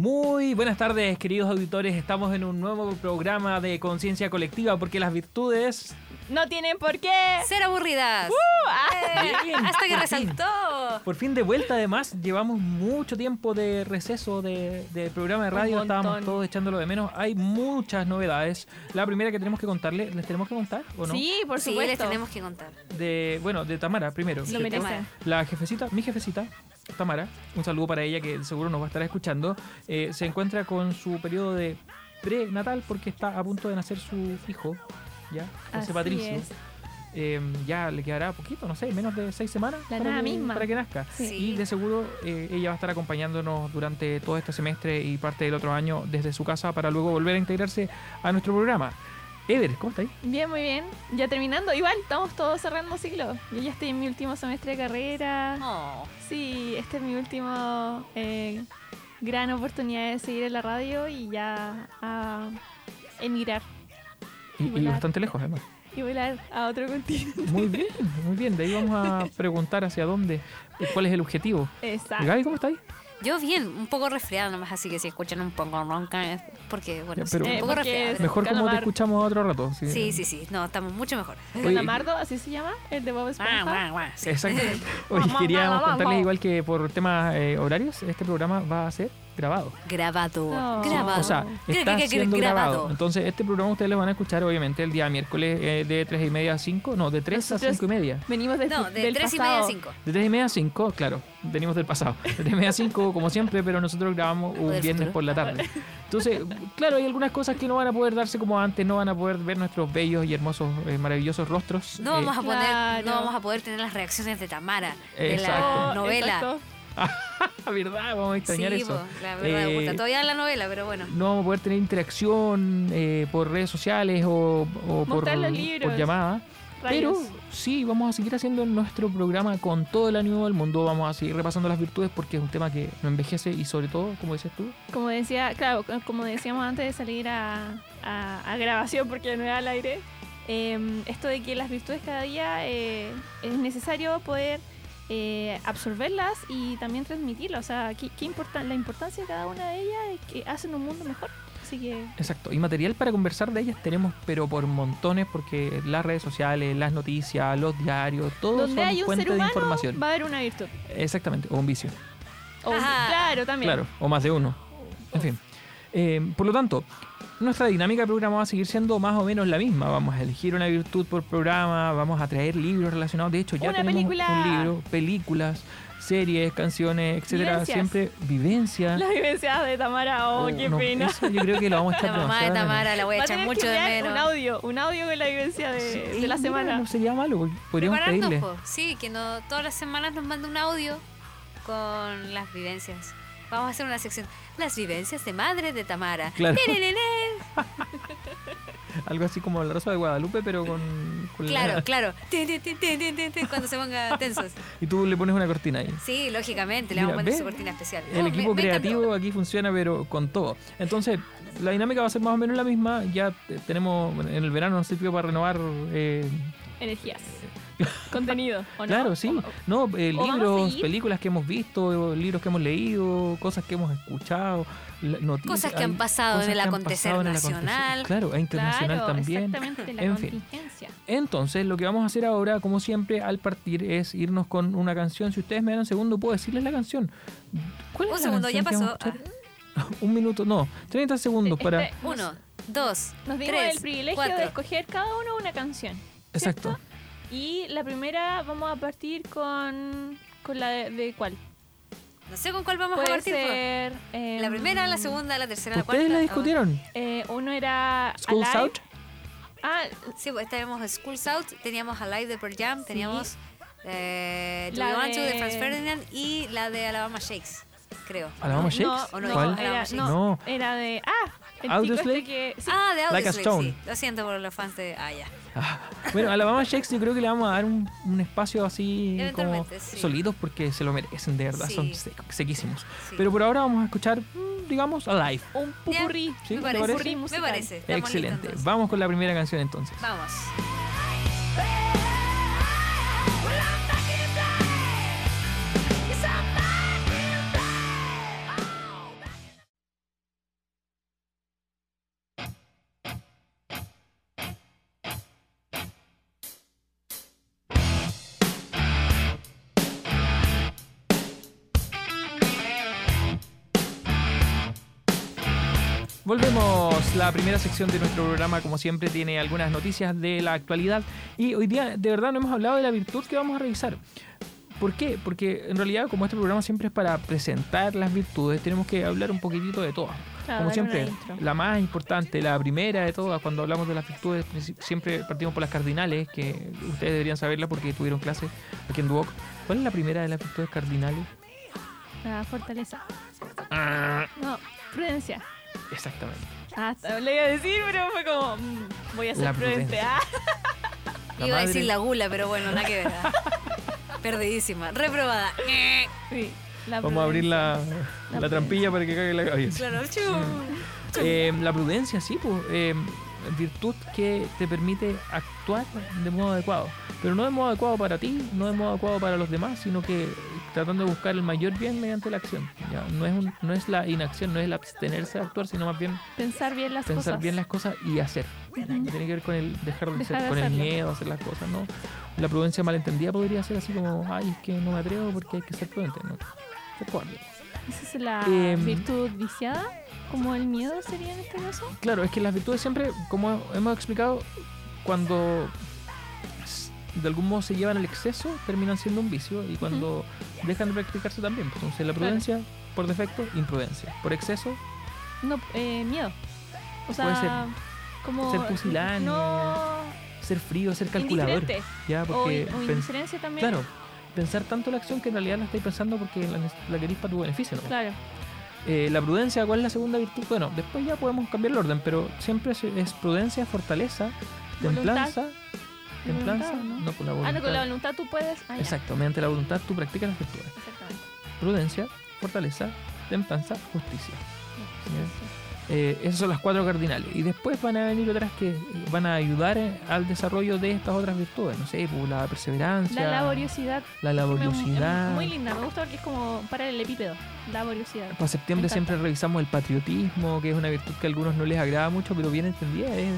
Muy buenas tardes, queridos auditores. Estamos en un nuevo programa de conciencia colectiva porque las virtudes. No tienen por qué. Ser aburridas. Bien, Hasta que por fin. resaltó. Por fin de vuelta, además, llevamos mucho tiempo de receso de, de programa de radio. Estábamos todos echándolo de menos. Hay muchas novedades. La primera que tenemos que contarle, ¿les tenemos que contar o no? Sí, por Sí, les supuesto. tenemos que contar. De, bueno, de Tamara primero. Lo merecen. La jefecita, mi jefecita, Tamara, un saludo para ella que seguro nos va a estar escuchando, eh, se encuentra con su periodo de prenatal porque está a punto de nacer su hijo, ¿ya? José Patricio. es. Eh, ya le quedará poquito, no sé, menos de seis semanas La para, que, misma. para que nazca. Sí. Y de seguro eh, ella va a estar acompañándonos durante todo este semestre y parte del otro año desde su casa para luego volver a integrarse a nuestro programa. Ever, ¿cómo estáis? Bien, muy bien. Ya terminando. Igual, estamos todos cerrando ciclo. Yo ya estoy en mi último semestre de carrera. Oh, Sí, esta es mi última eh, gran oportunidad de seguir en la radio y ya a emigrar Y, y bastante lejos, además. y volar a otro continente. Muy bien, muy bien. De ahí vamos a preguntar hacia dónde, cuál es el objetivo. Exacto. Gaby, ¿cómo estáis? Yo bien, un poco resfriada nomás, así que si escuchan un poco ronca es porque, bueno, sí, un poco resfriada. Mejor como te escuchamos otro rato. Sí, Sí, sí, sí, no, estamos mucho mejor. Calamardo, así se llama, el de Bob Guau, Esponja. guau, guau, sí. Exacto. Oye, Vamos, queríamos contarles igual que por temas eh, horarios, este programa va a ser grabado. Grabado, grabado. O sea, está siendo grabado. grabado. Entonces, este programa ustedes lo van a escuchar, obviamente, el día miércoles eh, de 3 y media a 5. No, de 3 a Nosotros- 5 y media. Venimos del, no, de del 3 y media a pasado. 5. De 3 y media a 5, claro, venimos del pasado. De 3 y media a 5, como siempre, pero nosotros grabamos un viernes futuro. por la tarde. Entonces, claro, hay algunas cosas que no van a poder darse como antes, no van a poder ver nuestros bellos y hermosos, eh, maravillosos rostros. No eh, vamos a poner, Claro. no vamos a poder tener las reacciones de Tamara de Exacto. la novela. Exacto. ¿Verdad? Vamos a extrañar sí, eso. po, la verdad, Eh, puta, todavía en la novela, pero bueno. no vamos a poder tener interacción eh, por redes sociales o, o por, por llamada. Pero sí, vamos a seguir haciendo nuestro programa con todo el ánimo del mundo. Vamos a seguir repasando las virtudes porque es un tema que no envejece y sobre todo, como dices tú, Como decía, claro, como decíamos antes de salir a, a- a grabación porque no era al aire, eh, esto de que las virtudes cada día eh, es necesario poder eh, absorberlas y también transmitirlas. O sea, qué, qué importa, la importancia de cada una de ellas es que hacen un mundo mejor. Así que Exacto. Y material para conversar de ellas tenemos, pero por montones, porque las redes sociales, las noticias, los diarios, todo donde son hay un fuente ser de información. va a haber una virtud. Exactamente, o un vicio. O- claro, también. Claro, o más de uno. En fin. Eh, por lo tanto, nuestra dinámica de programa va a seguir siendo más o menos la misma. Vamos a elegir una virtud por programa, vamos a traer libros relacionados. De hecho, ya Una tenemos película. un libro, películas, series, canciones, etcétera. Vivencias. Siempre vivencia. Las vivencias de Tamara, oh, qué no, pena. eso yo creo que lo vamos a echar La mamá de. Tamara la voy a Va a echar tener mucho que de menos. un audio, un audio con la vivencia de, Sí, de la mira, semana. No sería malo, podríamos pedirle. po. Sí, que no, todas las semanas nos manda un audio con las vivencias. Vamos a hacer una sección. Las vivencias de madre de Tamara. Claro. Algo así como la Rosa de Guadalupe, pero con. con la- Claro, claro. Cuando se ponga tensos. Y tú le pones una cortina ahí. Sí, lógicamente, le Mira, vamos a poner su cortina especial. El Oh, equipo me- me encantó. creativo aquí funciona, pero con todo. Entonces, la dinámica va a ser más o menos la misma. Ya te- tenemos, en el verano nos sirvió para renovar. eh, Energías. Contenido. ¿o no? claro, sí. O- No, eh, o libros, películas que hemos visto, libros que hemos leído, cosas que hemos escuchado, noticias. Cosas que han pasado en el acontecer nacional. acontecer- Claro, e internacional claro, también. Exactamente, la En fin. contingencia. Entonces, lo que vamos a hacer ahora, como siempre, al partir, es irnos con una canción. Si ustedes me dan un segundo, puedo decirles la canción. ¿Cuál es Un la segundo, ya canción que vamos a pasó. un minuto, no, 30 segundos Este- para. Uno, dos, Nos dimos tres, el privilegio cuatro. de escoger cada uno una canción. Exacto. Y la primera vamos a partir con, con la de, de cuál. No sé con cuál vamos a partir. ser... em, La primera, la segunda, la tercera, la cuarta. ¿Ustedes la discutieron? eh, uno era School's Alive. Out. Ah, Sí, pues teníamos School's Out, teníamos Alive de Pearl Jam, teníamos eh, Do La de de- Franz Ferdinand y la de Alabama Shakes, creo. ¿Alabama no, Shakes? ¿O no? ¿Cuál? Era, no, No. era de... Ah, Audioslave. este que... sí, Ah, de Like a Audioslave, Stone. sí. Lo siento por los fans de... Ah, ya. Ah, Bueno, a Alabama Shakes yo creo que le vamos a dar un, un espacio así como sí. solitos porque se lo merecen, de verdad, Sí. son sec- sequísimos. Sí. Pero por ahora vamos a escuchar, mm, digamos, Alive. un pupurrí. ¿Sí? me ¿Te parece, parece? me parece. Estamos listos, Excelente. Vamos con la primera canción entonces. Vamos. Volvemos. La primera sección de nuestro programa, como siempre, tiene algunas noticias de la actualidad. Y hoy día, de verdad, no hemos hablado de la virtud que vamos a revisar. ¿Por qué? Porque en realidad, como este programa siempre es para presentar las virtudes, tenemos que hablar un poquitito de todas. Claro, Como siempre, la más importante, la primera de todas, cuando hablamos de las virtudes, princi- siempre partimos por las cardinales, que ustedes deberían saberlas porque tuvieron clase aquí en Duoc. ¿Cuál es la primera de las virtudes cardinales? La fortaleza. Ah, No, prudencia. Exactamente. Ah, hasta lo iba a decir, pero fue como, mm, voy a ser La prudente. prudencia. Ah, La Iba a decir la gula, pero bueno, nada que ver. ¿ah? Perdidísima. Reprobada. sí, la Vamos a abrir la, La la trampilla para que caiga la cabeza. Claro. Eh, la prudencia, sí, pues, eh, virtud que te permite actuar de modo adecuado. Pero no de modo adecuado para ti, no de modo adecuado para los demás, sino que tratando de buscar el mayor bien mediante la acción. ¿ya? No, es un- no es la inacción, no es el abstenerse de actuar, sino más bien Pensar bien las pensar cosas. bien las cosas y hacer. Tiene que ver con el dejar de de con el miedo a hacer las cosas, ¿no? La prudencia malentendida podría ser así como, ay, es que no me atrevo porque hay que ser prudente, ¿no? Esa es la Em, virtud viciada, como el miedo sería en este caso. Claro, es que las virtudes siempre, como hemos explicado, cuando de algún modo se llevan al exceso, terminan siendo un vicio y cuando dejan de practicarse también. pues, Entonces la Claro. prudencia, por defecto, imprudencia. Por exceso, No, eh, miedo. O sea, Puede ser. como Ser pusilánime, No, ser frío, ser calculador. Ya, O, porque o pens- indiferencia también. claro, pensar tanto la acción que en realidad la estáis pensando porque la, la queréis para tu beneficio. ¿no? Claro. Eh, la prudencia, ¿cuál es la segunda virtud? Bueno, después ya podemos cambiar el orden, pero siempre es, es prudencia, fortaleza, templanza. Templanza, Voluntad, ¿no? no con la Ah, voluntad. no, con la voluntad tú puedes. Ah. Exacto, mediante la voluntad tú practicas las virtudes. Exactamente. Prudencia, fortaleza, templanza, justicia. Eh, esas son las cuatro cardinales. Y después van a venir otras que van a ayudar eh, al desarrollo de estas otras virtudes. No sé, pues, la perseverancia, La laboriosidad. la laboriosidad. muy linda, me gusta porque es como para el epípedo. Laboriosidad. Para septiembre siempre revisamos el patriotismo, que es una virtud que a algunos no les agrada mucho, pero bien entendida es,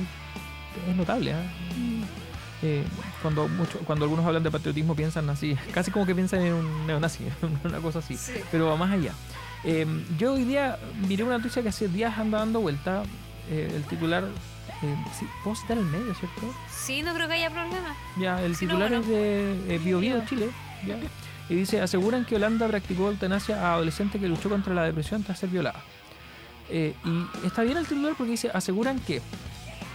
es notable. ¿ah? Mm. Eh, cuando, mucho, cuando algunos hablan de patriotismo piensan así, casi como que piensan en un neonazi, una cosa así. Sí. pero va más allá. Eh, yo hoy día miré una noticia que hace días anda dando vuelta. eh, el titular. sí, ¿Puedo citar el medio, cierto? Sí, no creo que haya problema. Ya, el no, titular bueno. es de eh, Bio Bio, Chile. ya. Y dice: Aseguran que Holanda practicó eutanasia a adolescente que luchó contra la depresión tras ser violada. Y está bien el titular porque dice: Aseguran que.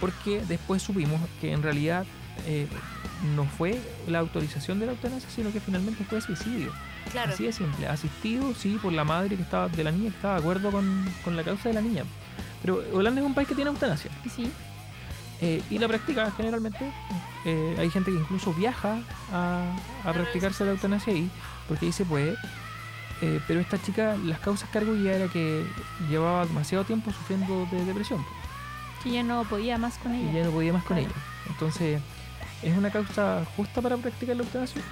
Porque después supimos que en realidad eh, no fue la autorización de la eutanasia, sino que finalmente fue suicidio. Claro. Así de simple. Asistido, sí, por la madre que estaba de la niña que estaba de acuerdo con, con la causa de la niña. Pero Holanda es un país que tiene eutanasia Y sí, eh, y la practica generalmente. Eh, hay gente que incluso viaja a, a practicarse la eutanasia ahí porque ahí se puede. Eh, pero esta chica, las causas que arguía era que llevaba demasiado tiempo sufriendo de depresión que ya no podía más con y ella. ya no podía más con Claro. ella. Entonces, ¿es una causa justa para practicar la eutanasia?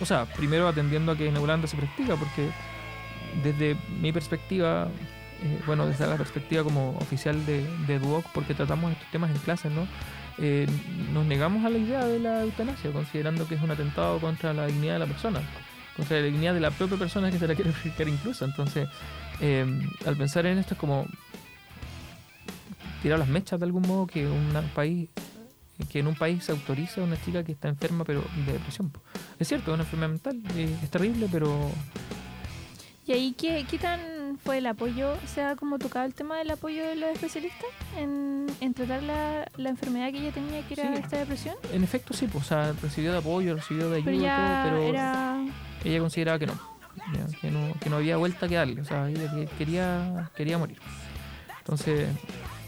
O sea, primero atendiendo a que en Holanda se practica, porque desde mi perspectiva, eh, bueno, desde la perspectiva como oficial de, de Duoc, porque tratamos estos temas en clases, ¿no? Eh, nos negamos a la idea de la eutanasia, considerando que es un atentado contra la dignidad de la persona, contra la dignidad de la propia persona que se la quiere practicar incluso. Entonces, eh, al pensar en esto es como tirar las mechas de algún modo que un país que en un país se autoriza a una chica que está enferma pero de depresión. Es cierto, es una enfermedad mental, eh, es terrible, pero ¿Y ahí qué, qué tan fue el apoyo? ¿Se ha como tocado el tema del apoyo de los especialistas en, en tratar la, la enfermedad que ella tenía, que era Sí. esta depresión? en efecto sí, pues, o sea, recibió de apoyo, recibió de ayuda, Pero ya todo, pero era... ella consideraba que no, ya, que no, que no había vuelta que darle, o sea, ella que- quería, quería morir. Entonces,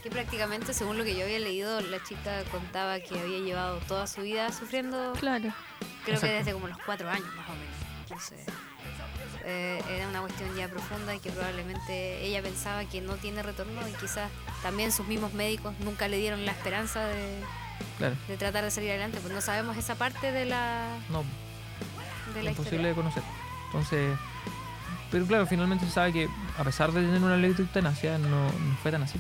Que prácticamente, según lo que yo había leído, la chica contaba que había llevado toda su vida sufriendo, Claro. creo Exacto. que desde como los cuatro años más o menos. Entonces, eh, era una cuestión ya profunda y que probablemente ella pensaba que no tiene retorno y quizás también sus mismos médicos nunca le dieron la esperanza de, claro, de tratar de salir adelante, pues no sabemos esa parte de la, no, de la imposible historia. de conocer. Entonces, pero claro, finalmente se sabe que a pesar de tener una ley de eutanasia, no, no fue tan así.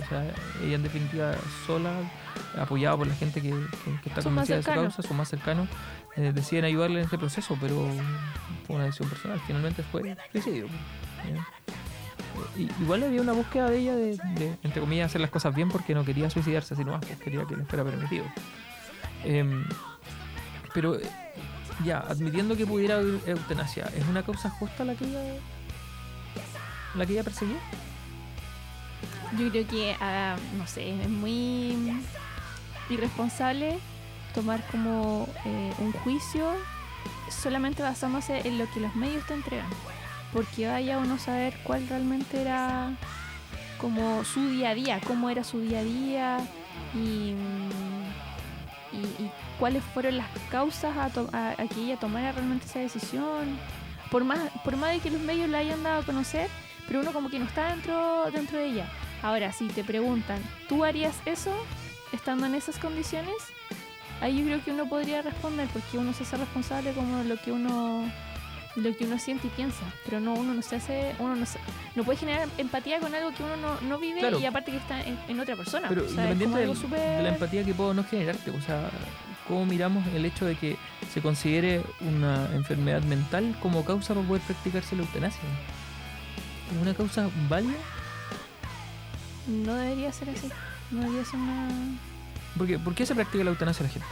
¿Cachai? O sea, ella en definitiva sola, apoyada por la gente que, que- que está Son convencida de su causa, son más cercanos, eh, deciden ayudarle en este proceso, pero fue una decisión personal. Finalmente fue suicidio. i- igual había una búsqueda de ella de, de, entre comillas, hacer las cosas bien porque no quería suicidarse, sino más pues, quería que le fuera permitido. Em, pero, eh, ya, admitiendo que pudiera haber eutanasia, ¿es una causa justa la que ella, la que ella perseguía? Yo creo que, ah, no sé, es muy irresponsable tomar como eh, un juicio solamente basándose en lo que los medios te entregan. Porque vaya uno a saber cuál realmente era como su día a día, cómo era su día a día y, y- cuáles fueron las causas a, to- a que ella tomara realmente esa decisión. Por más, por más de que los medios la hayan dado a conocer, pero uno como que no está dentro, dentro de ella. Ahora, si te preguntan, ¿tú harías eso estando en esas condiciones? Ahí yo creo que uno podría responder porque uno se hace responsable como de lo que uno lo que uno siente y piensa, pero no uno no se hace, uno no, se- no puede generar empatía con algo que uno no, no vive Claro. y aparte que está en, en otra persona. Pero o sea, independiente del- de la empatía que puedo no generarte, o sea, ¿cómo miramos el hecho de que se considere una enfermedad mental como causa para poder practicarse la eutanasia? ¿Es una causa válida? No debería ser así. No debería ser una... Porque, ¿Por qué se practica la eutanasia a la gente?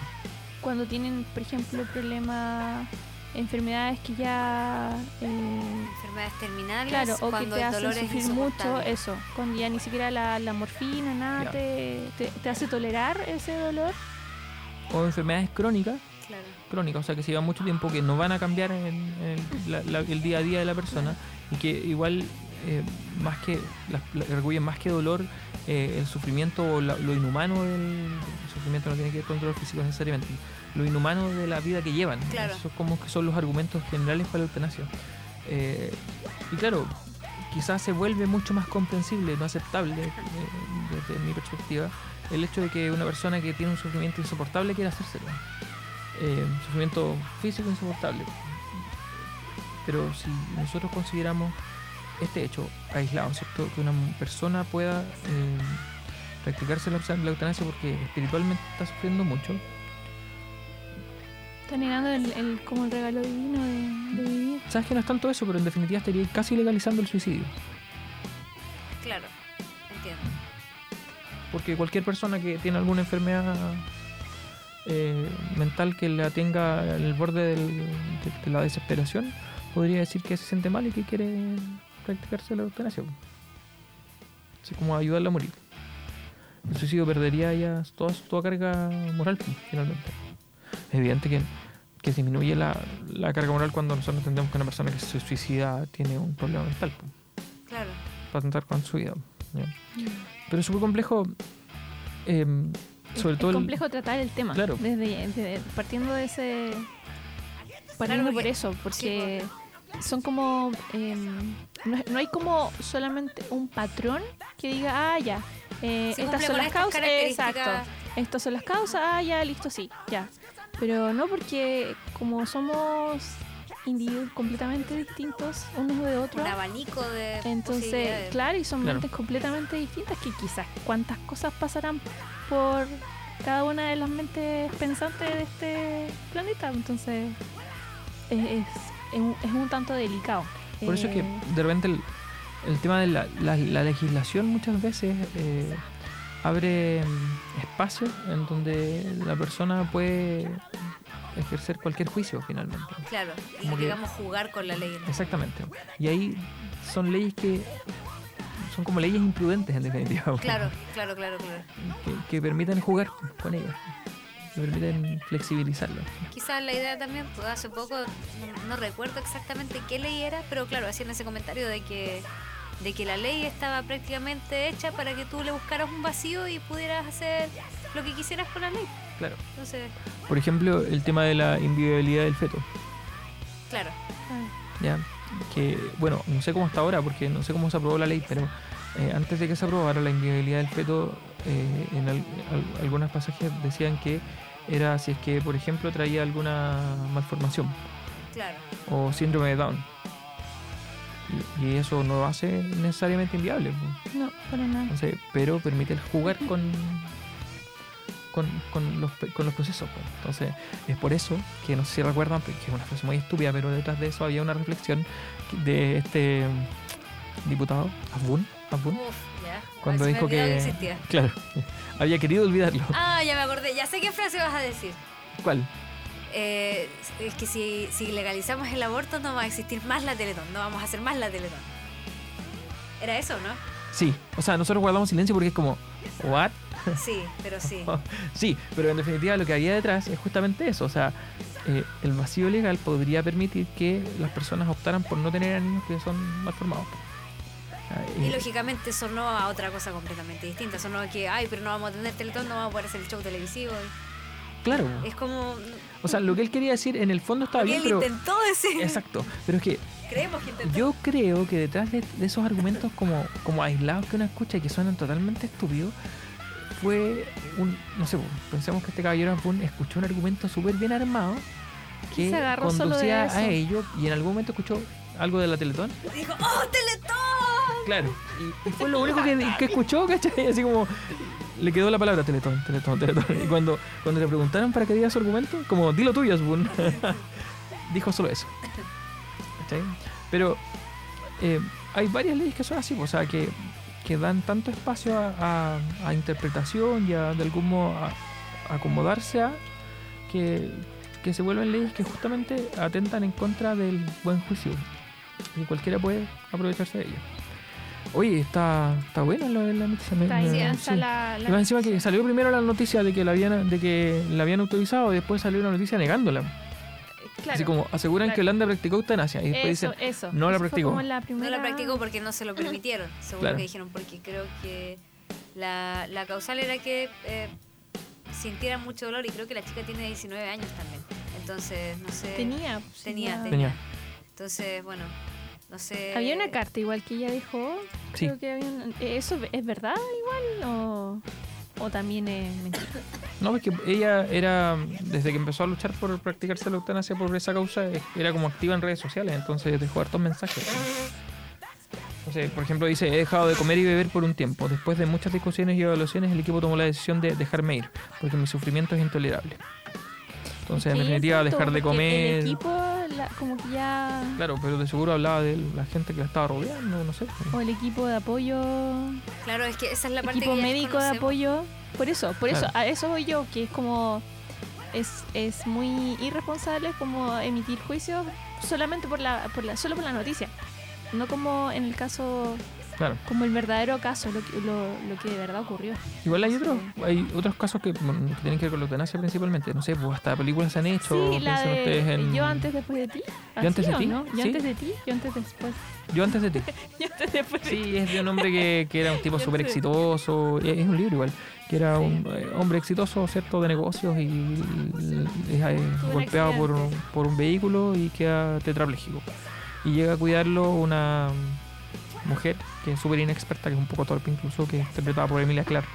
Cuando tienen, por ejemplo, problemas, enfermedades que ya... eh, Enfermedades terminales, Claro, o que cuando te hacen sufrir mucho, eso. Cuando ya ni siquiera la, la morfina, nada, te, te, te hace tolerar ese dolor. O enfermedades crónicas, Claro. crónicas, o sea, que se llevan mucho tiempo, que no van a cambiar en, en la- la- el día a día de la persona y que igual, eh, más que, arguyen más que dolor, eh, el sufrimiento o la- lo inhumano del el sufrimiento no tiene que ver con dolor físico necesariamente, lo inhumano de la vida que llevan. Claro. Esos como que son los argumentos generales para la eutanasia. Eh, y claro, quizás se vuelve mucho más comprensible, no aceptable, desde mi perspectiva, el hecho de que una persona que tiene un sufrimiento insoportable quiera hacérselo. Un sufrimiento físico insoportable. Pero si nosotros consideramos este hecho aislado, ¿cierto? Que una persona pueda eh, practicarse la, la eutanasia porque espiritualmente está sufriendo mucho, Está negando el, el- como el regalo divino de, de vivir. sabes que no es tanto eso, pero en definitiva estaría casi legalizando el suicidio. Claro, entiendo. Porque cualquier persona que tiene alguna enfermedad eh, mental que la tenga en el borde del- de, de la desesperación, podría decir que se siente mal y que quiere practicarse la eutanasia. Así como ayudarla a morir. El suicidio perdería ya toda, toda carga moral, finalmente. Es evidente que, que disminuye la, la carga moral cuando nosotros entendemos que una persona que se suicida tiene un problema mental, Claro. para atentar con su vida. ¿ya? Pero es súper complejo, em, sobre es, todo es el- complejo tratar el tema. Claro. Desde, desde- partiendo de ese. Partiendo por porque- eso, porque son como. em, no, hay como solamente un patrón que diga, ah, ya. eh, estas son las causas. Exacto. Estas son las causas, ah, ya, listo, sí, ya. Pero no porque como somos individuos completamente distintos unos de otros. Un abanico de Entonces, claro, y son Claro. mentes completamente distintas que quizás cuántas cosas pasarán por cada una de las mentes pensantes de este planeta. Entonces, es, es, es un, es un tanto delicado. Por eso es que Eh, de repente el, el tema de la, la- la legislación muchas veces eh, abre mm, espacios en donde la persona puede ejercer cualquier juicio finalmente. Claro, y Como que- digamos jugar con la ley. ¿no? Exactamente. Y ahí son leyes que son como leyes imprudentes en definitiva. Claro, claro, claro, claro. Que, que permiten jugar con ellas. Que permiten flexibilizarlo. Quizás la idea también, pues hace poco, no, no recuerdo exactamente qué ley era, pero claro, hacían ese comentario de que de que la ley estaba prácticamente hecha para que tú le buscaras un vacío y pudieras hacer lo que quisieras con la ley. Claro. Entonces, Por ejemplo, el tema de la inviolabilidad del feto. claro, ¿ya? Que, bueno, no sé cómo está ahora, porque no sé cómo se aprobó la ley, pero eh, antes de que se aprobara la inviolabilidad del feto, eh, en al- al- algunos pasajes decían que era si es que, por ejemplo, traía alguna malformación claro. o síndrome de Down. Y, y eso no lo hace necesariamente inviable, no, para nada. Entonces, pero permite el jugar con, con, con los, pe- con los procesos. pues. Entonces, es por eso que no sé si recuerdan, que es una frase muy estúpida, pero detrás de eso había una reflexión de este diputado, Abun, Uf, ya. cuando dijo que, existía. claro, había querido olvidarlo. Ah, ya me acordé. Ya sé qué frase vas a decir. ¿Cuál? Eh, es que si, si legalizamos el aborto no va a existir más la Teletón. No vamos a hacer más la Teletón. ¿Era eso, no? Sí, o sea, nosotros guardamos silencio porque es como, ¿what? Sí, pero sí. Sí, pero en definitiva lo que había detrás es justamente eso. O sea, eh, el vacío legal podría permitir que las personas optaran por no tener a niños que son malformados. Ah, Y lógicamente sonó a otra cosa completamente distinta. Sonó a que, ay, pero no vamos a tener Teletón, no vamos a poder hacer el show televisivo. claro. Es como. O sea, lo que él quería decir en el fondo estaba bien, él pero... intentó decir. Exacto. Pero es que Creemos que intentó. yo creo que detrás de, de esos argumentos como, como aislados que uno escucha y que suenan totalmente estúpidos, fue un... No sé, pensemos que este caballero Ampun escuchó un argumento súper bien armado que Se agarró solo de conducía a eso. ello y en algún momento escuchó algo de la Teletón Dijo, ¡oh, Teletón! Claro. Y, fue lo único que, que escuchó, ¿cachai? Así como le quedó la palabra Teletón, Teletón, Teletón. Y cuando, cuando le preguntaron para que diga su argumento, como, dilo tuyo, Spoon. Dijo solo eso. ¿Cachai? Pero eh, hay varias leyes que son así, o sea, que, que dan tanto espacio a, a- a interpretación y a, de algún modo, a, a acomodarse a que, que se vuelven leyes que justamente atentan en contra del buen juicio. Y cualquiera puede aprovecharse de ello. Oye, está, está buena la, la noticia. me- Está me- intensa sí. la, la Y más encima que salió primero la noticia de que la habían, de que la habían autorizado y después salió una noticia negándola. claro, Así como aseguran claro. que Holanda practicó eutanasia y después eso, dicen, eso. no la Eso practicó. como la No la practicó porque no se lo permitieron, según Claro. lo que dijeron, porque creo que la, la causal era que eh, sintiera mucho dolor y creo que la chica tiene 19 años también. Entonces, no sé. Tenía, pues, tenía. Tenía. Entonces, bueno, no sé. Había una carta igual que ella dejó. Sí. Creo que había un- ¿Eso es verdad igual o, o también es mentira? No, porque ella era, desde que empezó a luchar por practicarse la eutanasia por esa causa, eh, era como activa en redes sociales, entonces dejó hartos mensajes. O sea, por ejemplo, dice, he dejado de comer y beber por un tiempo. Después de muchas discusiones y evaluaciones, el equipo tomó la decisión de dejarme ir, porque mi sufrimiento es intolerable. Entonces, en Sí, dejar de comer... El equipo, la- como que ya. Claro, pero de seguro hablaba de la gente que la estaba rodeando, no sé. O el equipo de apoyo. Claro, es que esa es la parte equipo que médico de apoyo. Por eso, por eso, Claro. a eso voy yo, que es como. Es, es muy irresponsable como emitir juicios solamente por la, por la, solo por la noticia. No como en el caso, Claro. como el verdadero caso, lo que, lo, lo que de verdad ocurrió. Igual hay otros, hay otros casos que, tienen que ver con la eutanasia principalmente. No sé, pues hasta películas se han hecho. Sí, la de ustedes en Yo antes después de ti. ¿Yo antes ¿Así de ti? no? Yo Sí. antes de ti, yo antes después. Yo antes de ti. Yo antes después de ti. Sí, es de un hombre que, que era un tipo súper exitoso. Es es un libro igual. Que era un eh, hombre exitoso, ¿cierto? De negocios y, es eh, golpeado por por un vehículo y queda tetrapléjico. Y llega a cuidarlo una mujer que es súper inexperta, que es un poco torpe incluso, que es interpretada por Emilia Clarke.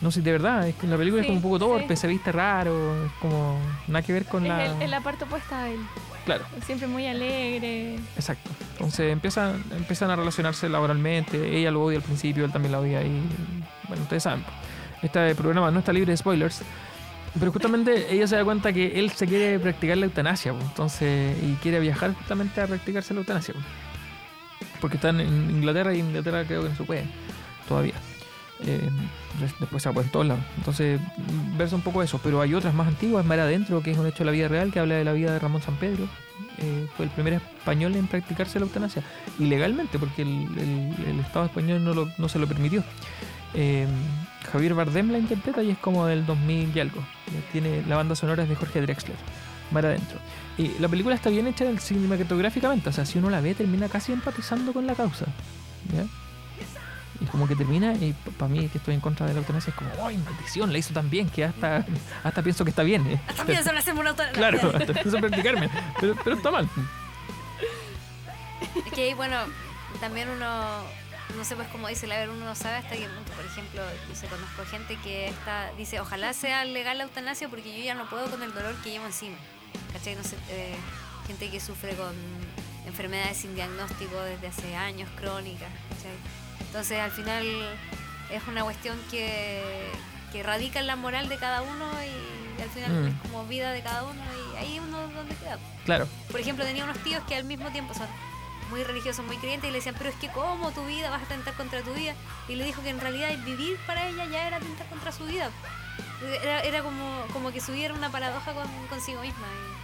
No sé, de verdad, es que la película es Sí, como un poco torpe, sí. se viste raro, es como nada que ver con Es la... el- es la parte opuesta a él. Claro. Siempre muy alegre. Exacto. Entonces empiezan, empiezan a relacionarse laboralmente. Ella lo odia al principio, él también la odia. Y bueno, ustedes saben. Este programa no está libre de spoilers. Pero justamente ella se da cuenta que él se quiere practicar la eutanasia. po. Entonces, y quiere viajar justamente a practicarse la eutanasia. po. Porque están en Inglaterra y Inglaterra creo que no se puede todavía. Eh, des- después se en todos lados. Entonces, verse un poco eso. Pero hay otras más antiguas, Mar Adentro, que es un hecho de la vida real, que habla de la vida de Ramón San Pedro. Eh, fue el primer español en practicarse la eutanasia. Ilegalmente, porque el, el- el Estado español no, lo- no se lo permitió. Eh, Javier Bardem la interpreta y es como del 2000 y algo. Eh, Tiene la banda sonora es de Jorge Drexler. Mar Adentro. Y la película está bien hecha cinematográficamente. O sea, si uno la ve, termina casi empatizando con la causa. ¿ya? Y como que termina, y para mí que estoy en contra de la eutanasia, es como, ¡ay, maldición! La hizo tan bien que hasta, hasta pienso que está bien. ¿eh? Hasta pienso en hacerme una auto- Claro, hasta pienso practicarme. Pero, pero está mal. Es que bueno, también uno, no sé, pues como dice la ver, uno no sabe hasta qué punto, por ejemplo, yo sé, conozco gente que está, dice, ojalá sea legal la eutanasia porque yo ya no puedo con el dolor que llevo encima. ¿Cachai? No sé, eh, gente que sufre con enfermedades sin diagnóstico desde hace años, crónicas, ¿cachai? Entonces, al final es una cuestión que, que radica en la moral de cada uno y al final Mm. es como vida de cada uno y ahí uno donde queda. Claro. Por ejemplo, tenía unos tíos que al mismo tiempo son muy religiosos, muy creyentes, y le decían, pero es que ¿cómo tu vida vas a atentar contra tu vida? Y le dijo que en realidad vivir para ella ya era atentar contra su vida. Era, era como, como que subiera una paradoja con, consigo misma. Y,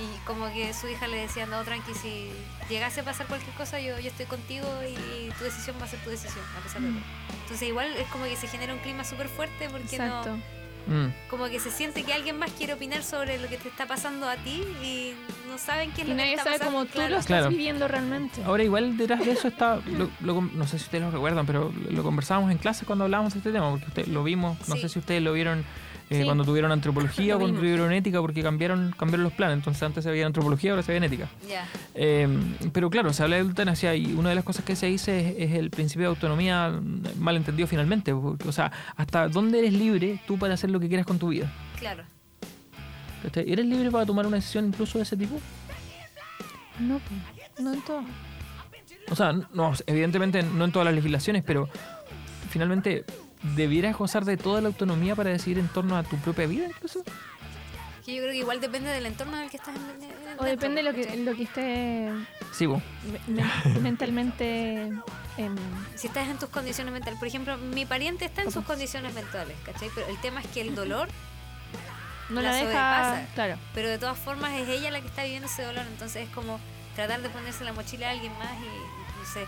y como que su hija le decía, no, tranqui, si llegase a pasar cualquier cosa, yo, yo estoy contigo y tu decisión va a ser tu decisión, a pesar de Mm. todo. Entonces igual es como que se genera un clima súper fuerte porque Exacto. no Mm. como que se siente que alguien más quiere opinar sobre lo que te está pasando a ti y no saben qué es lo que nadie está sabe pasando. cómo tú claro. lo estás Claro. viviendo realmente. Ahora igual detrás de eso está, lo- lo no sé si ustedes lo recuerdan, pero lo conversábamos en clase cuando hablábamos de este tema, porque usted, lo vimos, no Sí. sé si ustedes lo vieron eh, Sí. cuando tuvieron antropología Lo o cuando tuvieron ética, porque cambiaron, cambiaron los planes, entonces antes se veía antropología, ahora se veía ética. Eh, pero claro, se habla de eutanasia y una de las cosas que se dice es, es el principio de autonomía mm, mal entendido finalmente, porque, o sea, hasta dónde eres libre tú para hacer lo que quieras con tu vida. Claro. ¿Eres libre para tomar una decisión incluso de ese tipo? No, no en todo. O sea, no, evidentemente no en todas las legislaciones, pero finalmente debieras gozar de toda la autonomía para decidir en torno a tu propia vida incluso. Que yo creo que igual depende del entorno en el que estás. en- en- O depende de lo que, lo que esté Sí, vos. me- me- mentalmente. em, Si estás en tus condiciones mentales. Por ejemplo, mi pariente está en sus condiciones mentales, ¿cachai? Pero el tema es que el dolor, no La la, deja. sobrepasa. Claro. pero de todas formas es ella la que está viviendo ese dolor. Entonces es como tratar de ponerse la mochila a alguien más y no sé.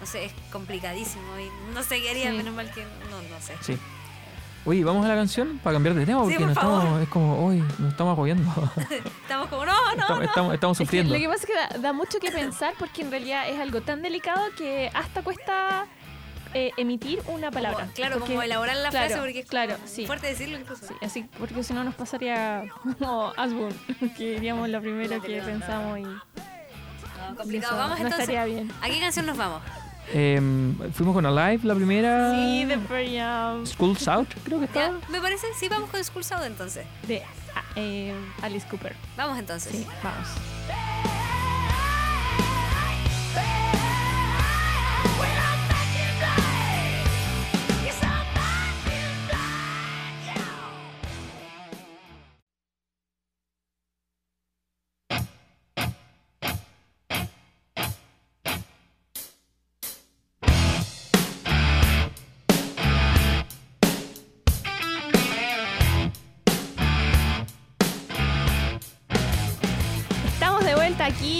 No sé, es complicadísimo y no sé qué haría, Sí. menos mal que no, no sé. Sí. Oye, vamos a la canción para cambiar de tema, porque Sí, por nos favor. estamos, es como, hoy nos estamos apoyando. Estamos como, no, no, estamos, no. estamos, estamos Es que sufriendo. lo que pasa es que da, da mucho que pensar porque en realidad es algo tan delicado que hasta cuesta eh, emitir una palabra. Como- claro, Porque- como elaborar la claro, frase porque es claro, como sí. fuerte decirlo incluso. Sí, así, porque si no nos pasaría como Asbun, que iríamos la primera No, que no, pensamos y, No, y complicado. eso Vamos no entonces. estaría bien. ¿A qué canción nos vamos? Em, fuimos con Alive, la primera. Sí, de Pearl Schools Out, creo que está. ¿Me parece? Sí, vamos con School Sound entonces. de ah, eh, Alice Cooper. Vamos entonces. Sí, vamos.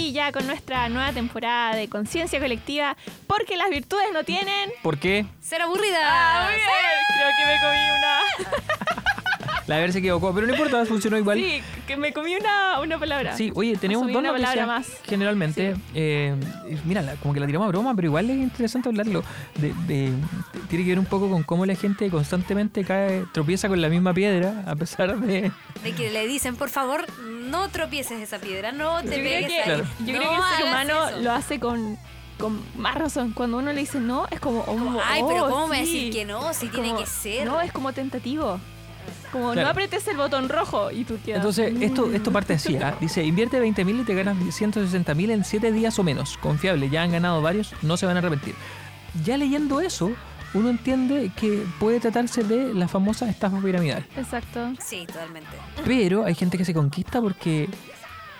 Aquí ya con nuestra nueva temporada de Conciencia Colectiva porque las virtudes no tienen... ¿Por qué? Ser aburrida. Ah, muy bien. Creo que me comí una... La ver se equivocó, pero no importa, funcionó igual. Sí, que me comí una, una palabra. Sí, oye, tenemos dos una noticias palabra más. generalmente. eh, mira, como que la tiramos a broma, pero igual es interesante hablarlo. De, de- tiene que ver un poco con cómo la gente constantemente cae, tropieza con la misma piedra, a pesar de... De que le dicen, por favor, no tropieces esa piedra, no te Yo creo pegues que, ahí. Claro. yo No creo que el ser humano eso. lo hace con, con más razón. Cuando uno le dice no, es como... Oh, Ay, pero oh, ¿cómo me sí. decir que no? Si Es tiene como- que ser. No, es como tentativo. Como Claro. no apretes el botón rojo y tú quedas... Entonces, esto, esto parte así, ¿ah? Dice, invierte 20.000 y te ganas 160.000 en 7 días o menos. Confiable, ya han ganado varios, no se van a arrepentir. Ya leyendo eso, uno entiende que puede tratarse de la famosa estafa piramidal. Exacto. Sí, totalmente. Pero hay gente que se conquista porque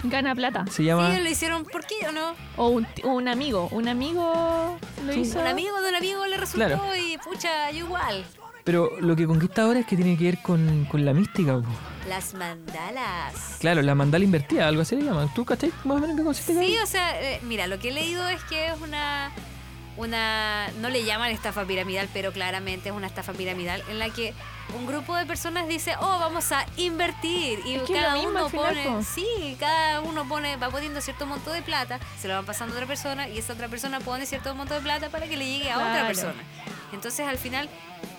Gana plata. se llama... Sí, lo hicieron, ¿por qué yo no? O un, amigo. Un amigo lo Sí. hizo. Un amigo de un amigo le resultó Claro. y pucha, yo igual. Pero lo que conquista ahora es que tiene que ver con, con la mística. po. Las mandalas. Claro, la mandala invertida, algo así le llaman. ¿Tú cachai más o menos en qué consiste? Sí, o sea, eh, mira, lo que he leído es que es una una no le llaman estafa piramidal, pero claramente es una estafa piramidal en la que un grupo de personas dice, "Oh, vamos a invertir" y Es que cada uno final, pone, po. sí, cada uno pone va poniendo cierto monto de plata, se lo van pasando a otra persona y esa otra persona pone cierto monto de plata para que le llegue a otra persona. Entonces, al final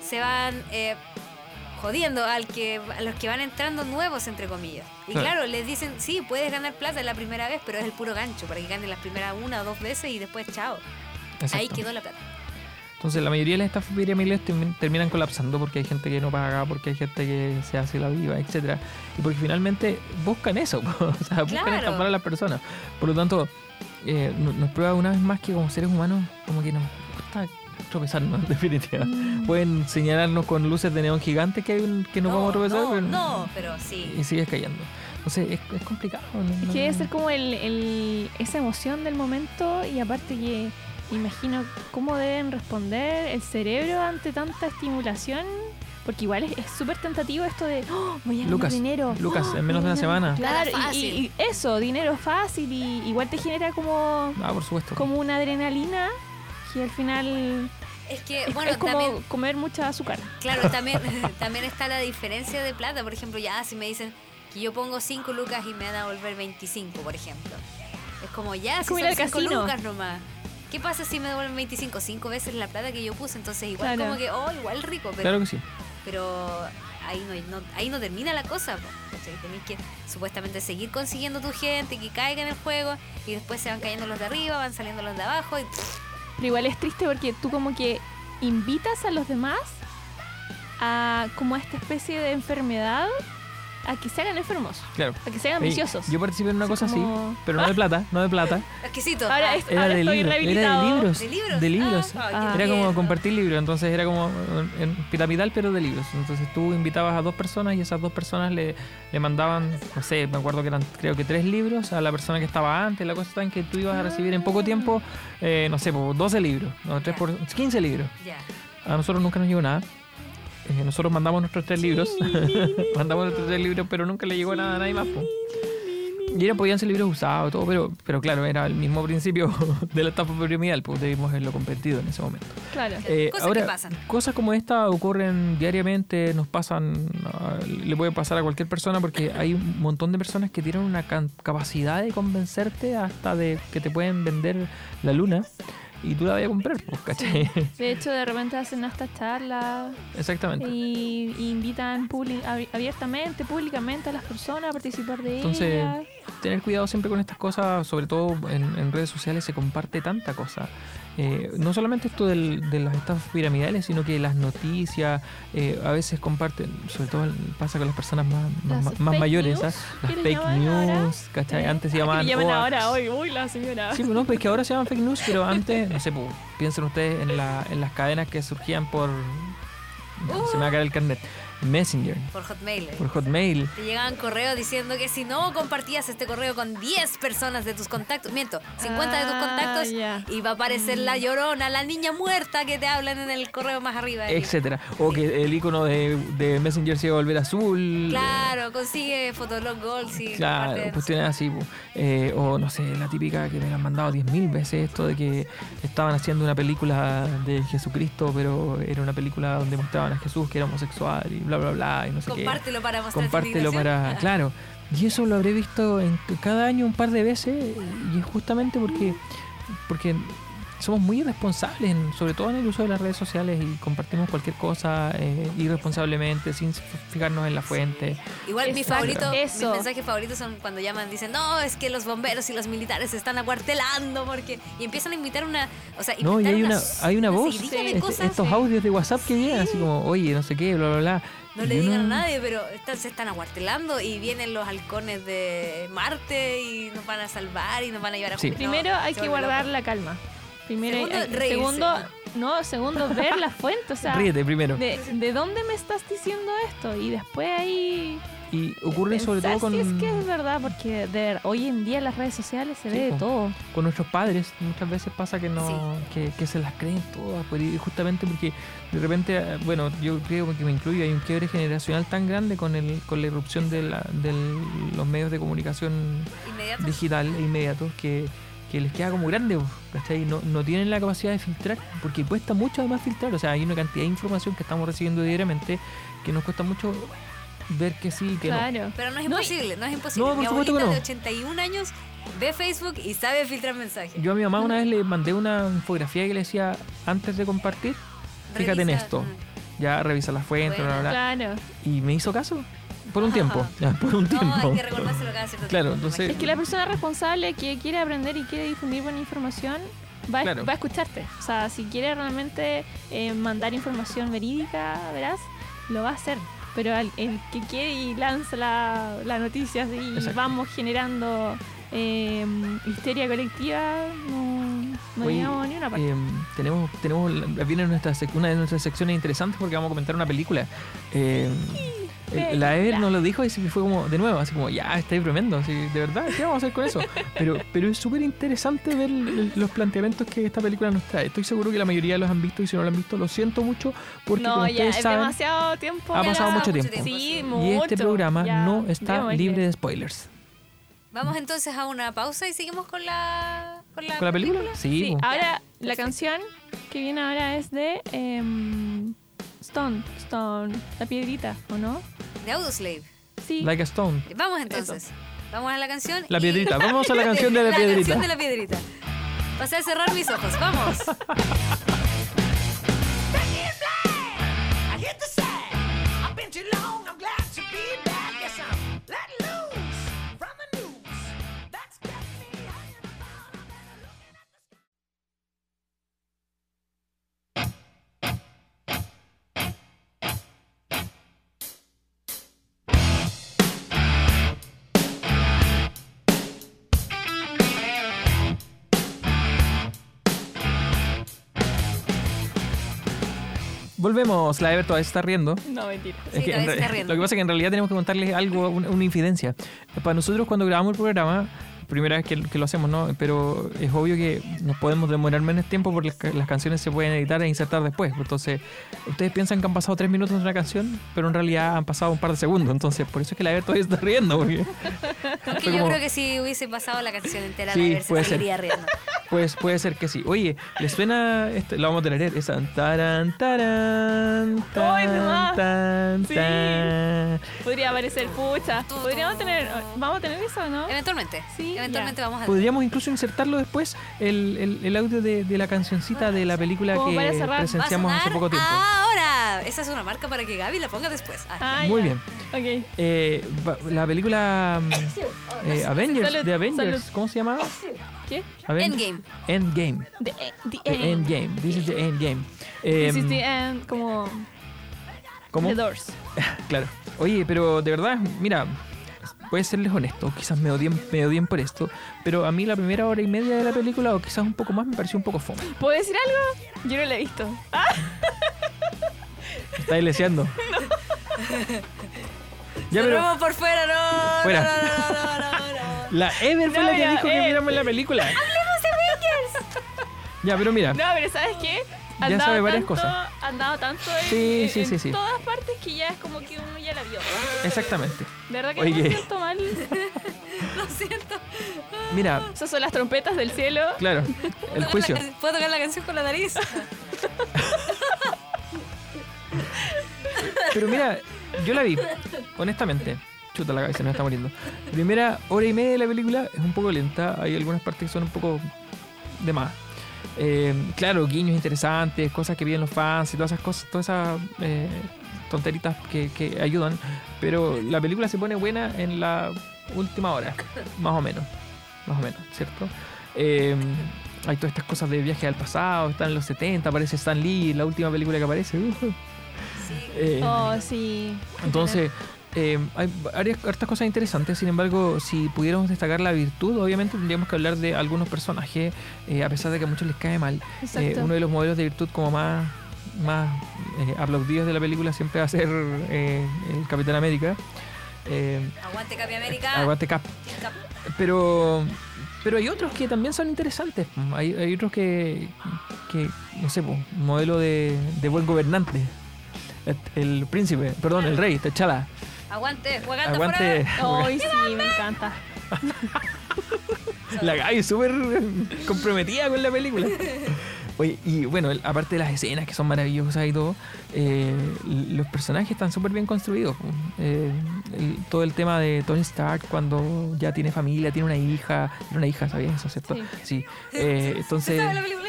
se van eh, jodiendo al que a los que van entrando nuevos entre comillas y Claro. les dicen sí puedes ganar plata la primera vez pero es el puro gancho para que ganen las primeras una o dos veces y después chao Exacto. ahí quedó la plata Entonces, la mayoría de las estafas piramidales termi- terminan colapsando porque hay gente que no paga, porque hay gente que se hace la viva, etcétera Y porque finalmente buscan eso, o sea, buscan Claro. estafar a las personas. Por lo tanto, eh, no- nos prueba una vez más que como seres humanos, como que nos gusta tropezarnos, en definitiva. Mm. Pueden señalarnos con luces de neón gigantes que, hay un- que nos no, vamos a tropezar. no, pero- no, pero sí. Y sigues cayendo. Entonces es, es complicado. ¿no? Es No- que debe ser como el, el- esa emoción del momento y aparte que imagino cómo deben responder el cerebro ante tanta estimulación. Porque igual es es súper tentativo esto de "Oh, voy a Lucas, dinero. Lucas, ¡Oh, en menos de una ganar". semana. Claro, y- y eso, dinero fácil y igual te genera como, Ah, por supuesto. como una adrenalina que al final Es que, es, bueno, es como también, comer mucha azúcar. claro, también, también está la diferencia de plata. Por ejemplo, ya si me dicen que yo pongo 5 lucas y me van a devolver 25, por ejemplo. Es como, ya, Es si son al 5 casino. lucas nomás. ¿Qué pasa si me devuelven 25? Cinco veces la plata que yo puse, entonces igual Claro. como que, oh, igual rico, pero, Claro que sí. pero ahí no, no- ahí no termina la cosa. Tenés que supuestamente seguir consiguiendo tu gente, que caiga en el juego, y después se van cayendo los de arriba, van saliendo los de abajo, y Pero igual es triste porque tú como que invitas a los demás a como a esta especie de enfermedad a que se hagan enfermos, Claro. a que se hagan viciosos. Yo participé en una Así cosa como- así, pero no de plata, no de plata. exquisito. Ahora Ah, es- Era Ahora de estoy libros, era de libros. ¿De libros? De libros. Ah, Ah. Era como compartir libros, entonces era como en- en piramidal, pero de libros. Entonces tú invitabas a dos personas y esas dos personas le, le mandaban, no sé, me acuerdo que eran creo que tres libros a la persona que estaba antes. La cosa está en que tú ibas a recibir en poco tiempo, eh, no sé, po, 12 libros, no, 3 por, 15 libros. Ya. A nosotros nunca nos llegó nada. Eh, nosotros mandamos nuestros tres libros. mandamos nuestros tres libros, pero nunca le llegó nada a nadie más. po. Y eran, podían ser libros usados, todo, pero, pero claro, era el mismo principio de la etapa piramidal, pues debimos haberlo convertido en ese momento. Claro. Eh, Cosas ahora, que pasan. cosas como esta ocurren diariamente, nos pasan, ah, le puede pasar a cualquier persona porque hay un montón de personas que tienen una can- capacidad de convencerte hasta de que te pueden vender la luna y tú la vas a comprar, pues, ¿cachai? De hecho, de repente hacen hasta charlas Exactamente. y, y invitan abiertamente, públicamente a las personas a participar de Entonces, ellas. tener cuidado siempre con estas cosas, sobre todo en, en redes sociales se comparte tanta cosa. Eh, no solamente esto del- de las estafas piramidales, sino que las noticias eh, a veces comparten, sobre todo pasa con las personas más, Las más mayores, news, ¿ah? las ¿qué le fake news, ¿cachai? Antes se ah, que llamaban... llaman ahora hoy, uy, la señora. Sí, no, pues es que ahora se llaman fake news, pero antes, no sé, pues, piensen ustedes en, la, en las cadenas que surgían por... no, se me va a caer el carnet. Messenger, Por Hotmail. eh. por Hotmail. Te llegaban correos diciendo que si no compartías este correo con 10 personas de tus contactos, miento, 50 de tus Ah, contactos, ya. iba a aparecer la llorona, la niña muerta que te hablan en el correo más arriba. etcétera. O que el icono de, de Messenger se iba a volver azul. Claro, consigue Fotolog Gold si Claro, cuestiones así. po. Eh, o no sé, la típica que me han mandado 10.000 veces, esto de que estaban haciendo una película de Jesucristo, pero era una película donde mostraban a Jesús que era homosexual y bla, bla, bla, y no sé qué. Compártelo para mostrar Compártelo para. Claro. Y eso lo habré visto en cada año un par de veces, y es justamente porque, porque somos muy irresponsables, en- sobre todo en el uso de las redes sociales, y compartimos cualquier cosa eh, irresponsablemente, sin fijarnos en la fuente. Igual mi favorito, Eso. mis mensajes favoritos son cuando llaman, dicen, no, es que los bomberos y los militares se están acuartelando porque... Y empiezan a invitar una... O sea, No, y hay una, hay una voz, seguidilla de este- cosas, estos sí. audios de WhatsApp que llegan así como, oye, no sé qué, bla, bla, bla. No le digan a nadie, pero están- se están acuartelando y vienen los halcones de Marte y nos van a salvar y nos van a llevar a Sí. Primero hay que guardar loco. la calma. Primero, Segundo, hay- reírse. segundo, no, segundo, ver la fuente, o sea, Ríete primero. de, de dónde me estás diciendo esto? Y después ahí Y ocurre sobre todo con, si es que es verdad, porque de hoy en día en las redes sociales se Sí, ve de todo. con nuestros padres. Muchas veces pasa que no que, que se las creen todas. pues, y justamente porque de repente, bueno, yo creo que me incluyo, hay un quiebre generacional tan grande con, el, con la irrupción de, la, de los medios de comunicación Inmediato. digital e inmediatos que, que les queda como grande, ¿cachai? No, no tienen la capacidad de filtrar, porque cuesta mucho además filtrar, o sea, hay una cantidad de información que estamos recibiendo diariamente que nos cuesta mucho ver que sí, que no. Claro. Pero no es No, y- imposible, no es imposible. No, por Mi supuesto abuelita que no. de 81 años ve Facebook y sabe filtrar mensajes. Yo a mi mamá una vez le mandé una infografía que le decía, antes de compartir, fíjate en esto. mm. ya revisa la fuente, bla, bla, bla. Claro. Y me hizo caso, por un tiempo, ya, por un tiempo. No, hay que recordárselo cada cierto Claro, tiempo, entonces- Es que la persona responsable que quiere aprender y quiere difundir buena información va, Claro. va a escucharte. O sea, si quiere realmente eh, mandar información verídica, verás, lo va a hacer. Pero el que quiere y lanza la, la noticia así y vamos generando eh, histeria colectiva, no, llegamos ni una parte. Eh, tenemos, tenemos, viene nuestra una de nuestras secciones interesantes porque vamos a comentar una película. Eh, el- la Ever nos lo dijo y se fue como de nuevo, así como, ya, está tremendo, así, de verdad, ¿qué vamos a hacer con eso? Pero, pero es súper interesante ver los planteamientos que esta película nos trae. Estoy seguro que la mayoría los han visto y si no lo han visto, lo siento mucho porque no, como ya ustedes es saben, demasiado tiempo. ha pasado mucho tiempo. Sí, sí. mucho. y este programa Ya, no está libre de spoilers. Vamos entonces a una pausa y seguimos con la, con la, ¿Con la película? Sí. Sí, po. ahora la canción que viene ahora es de em, Stone, Stone, la piedrita, ¿o no? De Audioslave. Sí. Like a Stone. Vamos entonces. Vamos a la canción. La y- piedrita. Vamos a la canción de la piedrita. canción de la piedrita. Pasé a cerrar mis ojos. Vamos. Volvemos, la Ever todavía se está riendo. No, mentira. Sí, todavía se está riendo. lo que pasa es que en realidad tenemos que contarles algo, una, una infidencia. Para nosotros cuando grabamos el programa, primera vez que, que lo hacemos, ¿no? Pero es obvio que nos podemos demorar menos tiempo porque las, ca- las canciones se pueden editar e insertar después. Entonces, ustedes piensan que han pasado tres minutos de una canción, pero en realidad han pasado un par de segundos. Entonces, por eso es que la Ever todavía está riendo. Porque, yo como- creo que si hubiese pasado la canción entera, Sí, la Ever se puede ser. seguiría riendo. pues puede ser que sí. Oye, ¿les suena? Este, lo vamos a tener. Esa. Taran, taran, Sí. Podría aparecer pucha. Podríamos tener. ¿Vamos a tener eso, no? Eventualmente. Sí, Eventualmente vamos a Podríamos incluso insertarlo después, el, el, el audio de, de la cancioncita de la película que presenciamos hace poco tiempo. Ahora. Esa es una marca para que Gaby la ponga después. Ah, Ah, Muy bien. Ok. Eh, la película mm, eh, Avengers, Salud, de Avengers, salud. ¿cómo se llamaba? ¿Qué? Endgame. Endgame. The, the The end. Endgame. This is the Endgame. This is the end, como ¿Cómo? The Doors. Claro. Oye, pero de verdad, mira, puede serles honesto, quizás me odien, me odien por esto, pero a mí la primera hora y media de la película, o quizás un poco más, me pareció un poco fome. ¿Puedo decir algo? Yo no la he visto. Ah, Me Está deseando. Ya, pero por fuera, no. Fuera. No, no, no, no, no, no. la Ever fue No, la que dijo que viéramos la película. ¡Hablemos de Avengers! Ya, pero mira, no, pero ¿sabes qué? Ya Han sabe dado varias tanto, cosas. Han dado tanto en, Sí, en- sí, sí, en sí. todas partes que ya es como que uno ya la vio. exactamente. De verdad que Oye. me siento mal. Lo siento. Mira, Esas son las trompetas del cielo. claro, el ¿Puedo tocar la juicio. ¿Puedo tocar la canción con la nariz? Pero mira, yo la vi, honestamente. Chuta, la cabeza me está muriendo. Primera hora y media de la película es un poco lenta. Hay algunas partes que son un poco de más. Eh, claro, guiños interesantes, cosas que piden los fans y todas esas cosas, todas esas eh, tonteritas que, que ayudan. Pero la película se pone buena en la última hora, más o menos. Más o menos, ¿cierto? Eh, hay todas estas cosas de viaje al pasado, están en los 70, aparece Stan Lee, la última película que aparece. uh, Sí. eh, Oh, sí. entonces, eh, hay varias hartas cosas interesantes. Sin embargo, si pudiéramos destacar la virtud, obviamente tendríamos que hablar de algunos personajes, eh, a pesar de que a muchos les cae mal. Eh, uno de los modelos de virtud como más, más eh, aplaudidos de la película siempre va a ser el Capitán América. Aguante Capi América. aguante Cap. Cap. Pero pero hay otros que también son interesantes. Hay, hay otros que, que, no sé, po, modelo de, de buen gobernante. El, el príncipe, perdón, el rey, T'Challa. Aguante. Wakanda Aguante. forever. Ay, sí, me encanta. La Gaby súper comprometida con la película. Oye, y bueno, aparte de las escenas que son maravillosas y todo, eh, los personajes están súper bien construidos. Eh, el- todo el tema de Tony Stark cuando ya tiene familia, tiene una hija, tiene una hija, ¿sabías eso, cierto? Sí. Sí. Eh, entonces,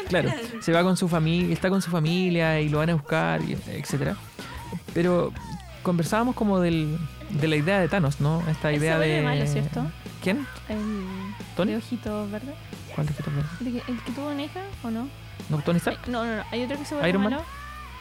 claro, se va con su familia, está con su familia y lo van a buscar, y etcétera. Pero conversábamos como del, de la idea de Thanos, ¿no? Esta idea de... malo, ¿cierto? ¿Quién? El ¿Tony? de ojitos verdes. ¿Cuál de estos dos? ¿El que, tuvo una hija o no? ¿No, Tony Stark? no, no, no. ¿Hay otro que se vuelve ¿Iron Man?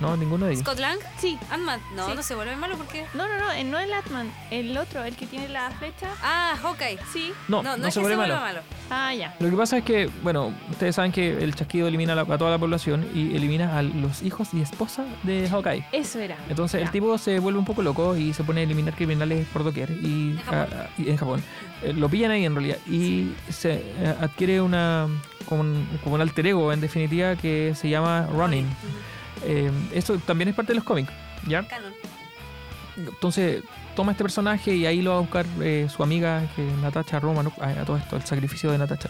No, ninguno de ellos. Scott Lang. Sí. Ant-Man. No, Sí. no se vuelve malo porque. No, no, no. eh, No el Atman. El otro, el que tiene la flecha. Ah, Hawkeye. Sí. No, no, no, no es se que vuelve se vuelva malo. malo. Ah, ya. Lo que pasa es que, bueno, ustedes saben que el chasquido elimina la- a toda la población y elimina a los hijos y esposa de Hawkeye. Eso era. Entonces Ya. el tipo se vuelve un poco loco y se pone a eliminar criminales por doquier y, En Japón. ah, y en Japón. Eh, lo pillan ahí en realidad y se eh, adquiere una como un, como un alter ego en definitiva que se llama Running. Eh, eso también es parte de los cómics, ¿ya? Canon. Entonces toma este personaje y ahí lo va a buscar eh, su amiga, que es Natacha Romanoff, a, a todo esto, el sacrificio de Natacha.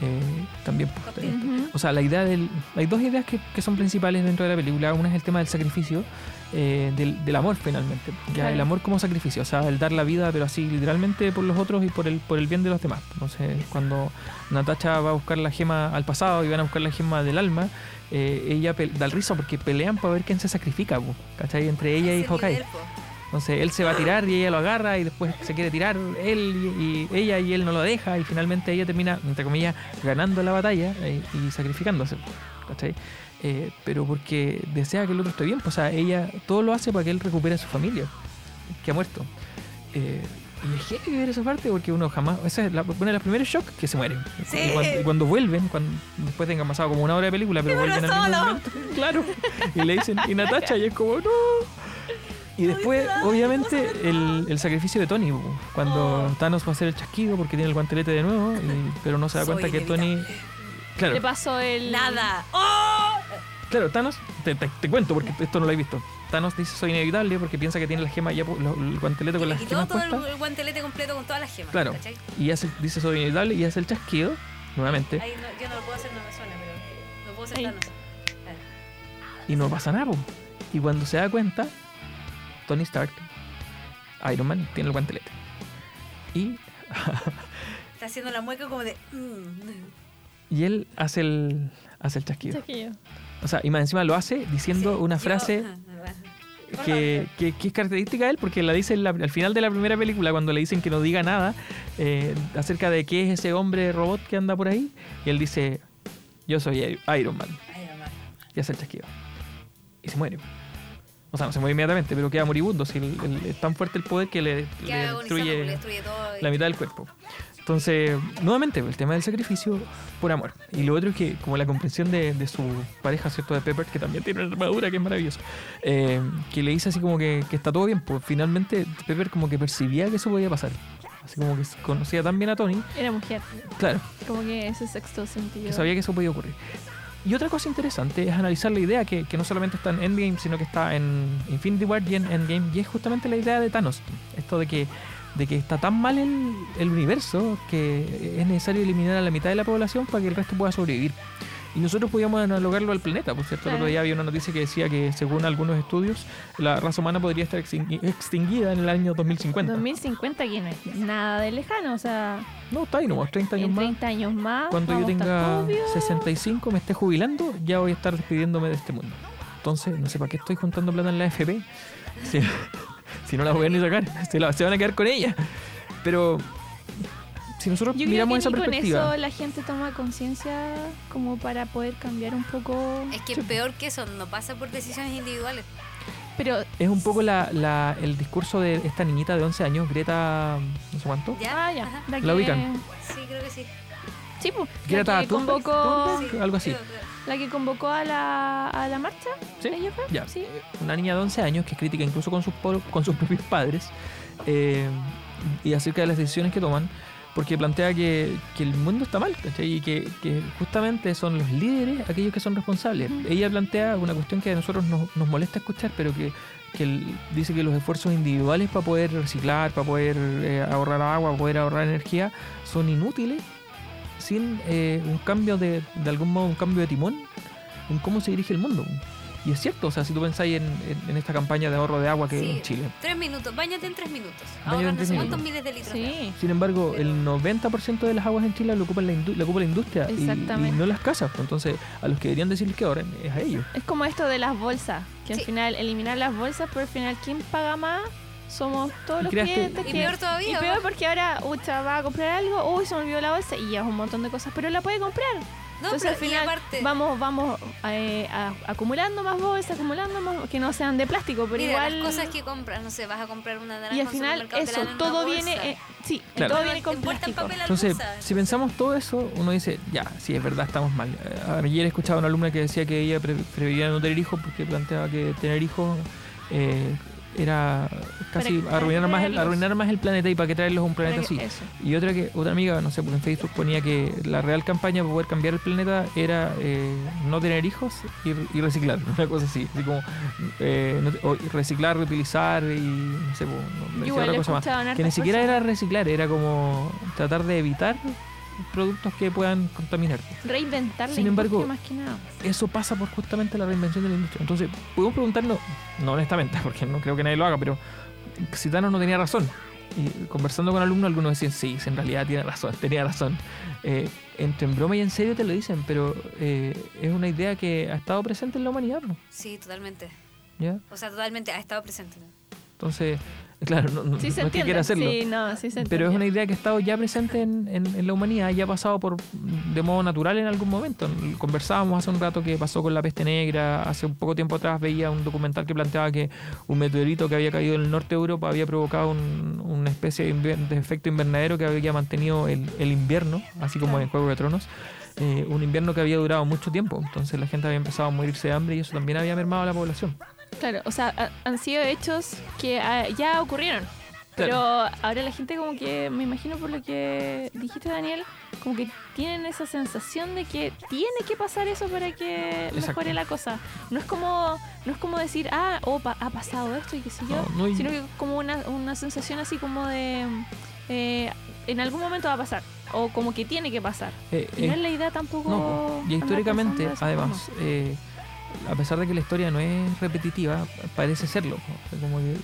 Eh, también, pues, eh, o sea, la idea del, hay dos ideas que, que son principales dentro de la película. Una es el tema del sacrificio, eh, del, del amor finalmente. Ya, Claro. el amor como sacrificio, o sea, el dar la vida, pero así literalmente por los otros y por el, por el bien de los demás. Entonces, cuando Natacha va a buscar la gema al pasado y van a buscar la gema del alma, eh, ella da el risa porque pelean para ver quién se sacrifica, ¿cachai? Entre ella y Ese Hawkeye. nivel. Entonces él se va a tirar y ella lo agarra y después se quiere tirar él y, y ella y él no lo deja y finalmente ella termina, entre comillas, ganando la batalla eh, y sacrificándose. ¿cachai? Eh, pero porque desea que el otro esté bien, pues, o sea, ella todo lo hace para que él recupere a su familia, que ha muerto. Eh, y es heavy ver esa parte porque uno jamás. Esa es la, una de las primeros shocks que se mueren. Sí. Y, cuando, y cuando vuelven, cuando después tengan pasado como una hora de película, pero vuelven al mismo momento. Claro. Y le dicen, y Natacha, y es como, no. Y después, obviamente, el, el sacrificio de Tony, po, cuando Thanos va a hacer el chasquido porque tiene el guantelete de nuevo, y- pero no se da Soy cuenta que Tony. Claro, Le pasó el. Nada. ¡Oh! claro, Thanos, te, te- te cuento porque esto no lo he visto. Thanos dice soy inevitable porque piensa que tiene la gema ya, pu- lo- el guantelete con Le las quitó gemas todo el, puestas. el guantelete completo con todas las gemas. Claro. ¿cachai? Y hace, dice soy inevitable y hace el chasquido, nuevamente, Ahí no- yo no lo puedo hacer, no me suena, pero lo puedo hacer. Thanos. y no pasa nada. po. Y cuando se da cuenta, Tony Stark, Iron Man, tiene el guantelete. Y, Está haciendo la mueca como de. mm. Y él hace el, hace el chasquido. Chasquido. O sea, y más encima lo hace diciendo Sí, una frase Ah, que, que- que es característica de él porque la dice la- al final de la primera película cuando le dicen que no diga nada eh, acerca de qué es ese hombre robot que anda por ahí y él dice yo soy Iron Man Ay, mamá. y hace el chasquido y se muere o sea no se muere inmediatamente pero queda moribundo si el- el- es tan fuerte el poder que le, le porque le destruye destruye todo. y- la mitad del cuerpo entonces nuevamente el tema del sacrificio por amor. Y lo otro es que como la comprensión de, de su pareja cierto de Pepper que también tiene una armadura que es maravilloso eh, que le dice así como que, que está todo bien pues finalmente Pepper como que percibía que eso podía pasar. Así como que conocía tan bien a Tony. Era mujer. claro. Como que ese sexto sentido. que sabía que eso podía ocurrir. Y otra cosa interesante es analizar la idea que, que no solamente está en Endgame sino que está en Infinity War y en Endgame y es justamente la idea de Thanos. Esto de que de que está tan mal el, el universo que es necesario eliminar a la mitad de la población para que el resto pueda sobrevivir. Y nosotros podíamos analogarlo al planeta, por cierto. El otro Claro. día había una noticia que decía que, según algunos estudios, la raza humana podría estar extingui- extinguida en el año 2050. 2050 que no es nada de lejano, o sea, No, está ahí nomás, 30 años más. 30 años más. Cuando yo tenga todos vivos. 65, me esté jubilando, ya voy a estar despidiéndome de este mundo. Entonces, no sé para qué estoy juntando plata en la FP. Si, si no la voy a ni sacar, se, la- se van a quedar con ella. Pero si nosotros Yo creo miramos que esa ni con perspectiva, eso la gente toma conciencia como para poder cambiar un poco. Es que peor que eso, no pasa por decisiones individuales. Pero es un poco la, la- el discurso de esta niñita de 11 años, Greta, no sé cuánto. ¿Ya? Ah, ya. La, La que, ubican. Sí, creo que sí. Sí, pues. Greta La que Thunberg, convocó, algo así. La que convocó a la, a la marcha. ¿Sí? ¿Ella fue? Ya. Sí. Una niña de 11 años que es crítica incluso con sus, con sus propios padres eh, y acerca de las decisiones que toman, porque plantea que, que el mundo está mal, ¿cachai? Y que, que justamente son los líderes aquellos que son responsables. Ella plantea una cuestión que a nosotros nos, nos molesta escuchar, pero que, que dice que los esfuerzos individuales para poder reciclar, para poder eh, ahorrar agua, para poder ahorrar energía, son inútiles sin eh, un cambio de, de algún modo, un cambio de timón en cómo se dirige el mundo. Y es cierto, o sea, si tú pensáis en, en- en esta campaña de ahorro de agua que hay Sí. en Chile. Tres minutos, bañate en tres minutos. Ahora no tres sé cuántos minutos. miles de litros. de. Sin embargo, Pero- el 90% de las aguas en Chile lo ocupa la, indu- lo ocupa la industria y- no las casas. pues, Entonces, a los que deberían decirles que ahorren es a ellos. Es como esto de las bolsas, que Sí. al final eliminar las bolsas, pero al final ¿quién paga más? Somos todos Y los clientes. Y que- peor todavía, Y peor porque ahora Ucha va a comprar algo, uy, se me olvidó la bolsa y llevas un montón de cosas, pero la puede comprar. No, Entonces al y final aparte- vamos, vamos eh, a- acumulando más bolsas, acumulando más, que no sean de plástico, pero Mira, igual... las cosas que compras, no sé, vas a comprar una naranja y al final eso, todo viene, eh, sí, Claro. todo viene con plástico. papel Entonces, si pensamos todo eso, uno dice, ya, sí, es verdad, estamos mal. Eh, Ayer escuchaba a una alumna que decía que ella pre- prefería no tener hijos porque planteaba que tener hijos eh, era casi arruinar, más el, arruinar más el planeta y para qué traerlos a un planeta así. eso. Y otra que otra amiga, no sé, porque en Facebook ponía que la real campaña para poder cambiar el planeta era eh, no tener hijos y, y reciclar, una cosa así. así como eh, no reciclar, reutilizar y no sé, pues, no, otra cosa más. Que ni siquiera era reciclar, era como tratar de evitar productos que puedan contaminarte. Reinventar la Sin embargo, industria más que nada. Eso pasa por justamente la reinvención de la industria. Entonces, podemos preguntarnos, no honestamente, porque no creo que nadie lo haga, pero si Thanos no tenía razón. Y conversando con alumnos, algunos decían, sí, sí, en realidad tiene razón, tenía razón. Eh, entre en broma y en serio te lo dicen, pero eh, es una idea que ha estado presente en la humanidad, ¿no? Sí, totalmente. ¿ya? O sea, totalmente ha estado presente. ¿no? Entonces, claro, no, no- Sí se no es que entiende. quiera hacerlo. Sí, no, sí se Pero es una idea que ha estado ya presente en, en- en la humanidad y ha pasado por de modo natural en algún momento. Conversábamos hace un rato que pasó con la peste negra. Hace un poco tiempo atrás veía un documental que planteaba que un meteorito que había caído en el norte de Europa había provocado un- una especie de, de efecto invernadero que había mantenido el, el invierno, así como en Juego de Tronos. eh, un invierno que había durado mucho tiempo. Entonces la gente había empezado a morirse de hambre y eso también había mermado a la población. Claro, o sea, ha- han sido hechos que ah, ya ocurrieron. Pero ahora la gente como que, me imagino por lo que dijiste Daniel, como que tienen esa sensación de que tiene que pasar eso para que Exacto. mejore la cosa. No es como no es como decir, ah, oh, pa- ha pasado esto y qué sé yo, No, no hay- sino que como una, una sensación así como de, eh, en algún momento va a pasar, o como que tiene que pasar. Eh, Y no eh, es la idea tampoco... No, y históricamente, además, eh, a pesar de que la historia no es repetitiva, parece serlo. Como, que,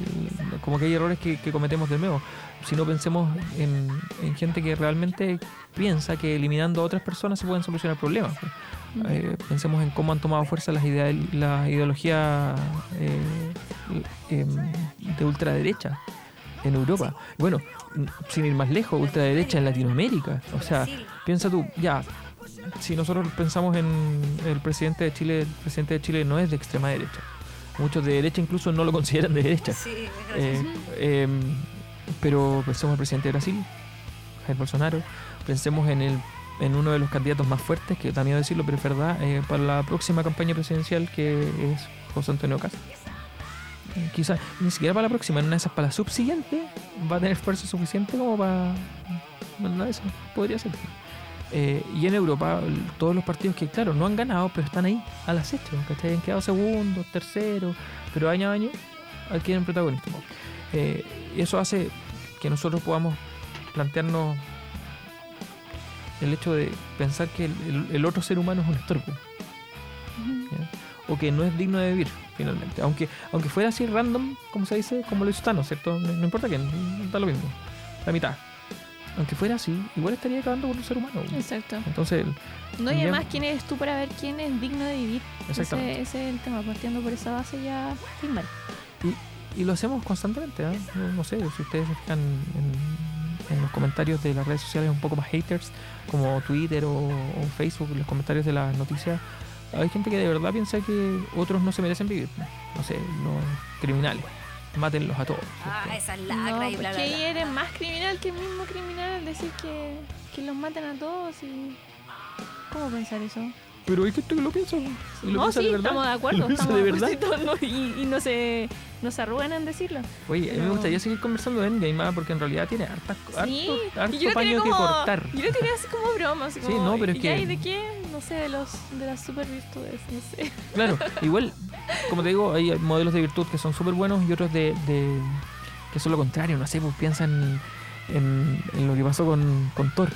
como que hay errores que, que cometemos de nuevo. Si no pensemos en, en gente que realmente piensa que eliminando a otras personas se pueden solucionar problemas. Eh, pensemos en cómo han tomado fuerza las, idea, las ideologías eh, em, de ultraderecha en Europa. Bueno, sin ir más lejos, ultraderecha en Latinoamérica. O sea, piensa tú, ya, si nosotros pensamos en el presidente de Chile, el presidente de Chile no es de extrema derecha. Muchos de derecha incluso no lo consideran de derecha. Sí, Eh, em, pero pensemos en el presidente de Brasil, Jair Bolsonaro. Pensemos en el en uno de los candidatos más fuertes, que da miedo decirlo, pero es verdad, eh, para la próxima campaña presidencial, que es José Antonio Cast. Quizás ni siquiera para la próxima, en una de esas, para la subsiguiente, va a tener fuerza suficiente como para. Bueno, eso podría ser. Eh, y en Europa, todos los partidos que, claro, no han ganado, pero están ahí al acecho, ¿cachai? Han quedado segundos, terceros, pero año a año adquieren protagonismo. Eh, y eso hace que nosotros podamos plantearnos el hecho de pensar que el, el- el otro ser humano es un estorbo ¿ya? o que no es digno de vivir finalmente aunque aunque fuera así random como se dice como lo hizo Thanos ¿cierto? no, no importa quién da lo mismo la mitad aunque fuera así igual estaría acabando con un ser humano Exacto. entonces No, y además, ¿quién eres tú para ver quién es digno de vivir? Exactamente. Ese, ese es el tema, partiendo por esa base ya estoy mal. y lo hacemos constantemente ¿eh? no, no sé si ustedes en, en los comentarios de las redes sociales un poco más haters como Twitter o, o Facebook los comentarios de las noticias hay gente que de verdad piensa que otros no se merecen vivir no sé los criminales mátenlos a todos Ah, ¿cierto? esa No, lacra y bla, bla, porque ahí bla. eres más criminal que el mismo criminal al decir que, que los maten a todos y... ¿Cómo pensar eso? Pero hay gente que lo piensa y lo no, piensa sí, de verdad estamos de acuerdo. lo piensa estamos de verdad y, y no se, no se arrugan en decirlo. oye a mí me Pero- gustaría seguir conversando de Endgame ¿ah? porque en realidad tiene hartas, Sí, harto, harto yo que cortar Yo lo tenía así como broma, así Sí, no, pero es ¿y que- de qué? No sé, de los de las super virtudes, no sé. Claro, igual, como te digo, hay modelos de virtud que son súper buenos y otros de, de- que son lo contrario, no sé, pues piensan en, en lo que pasó con, con Thor.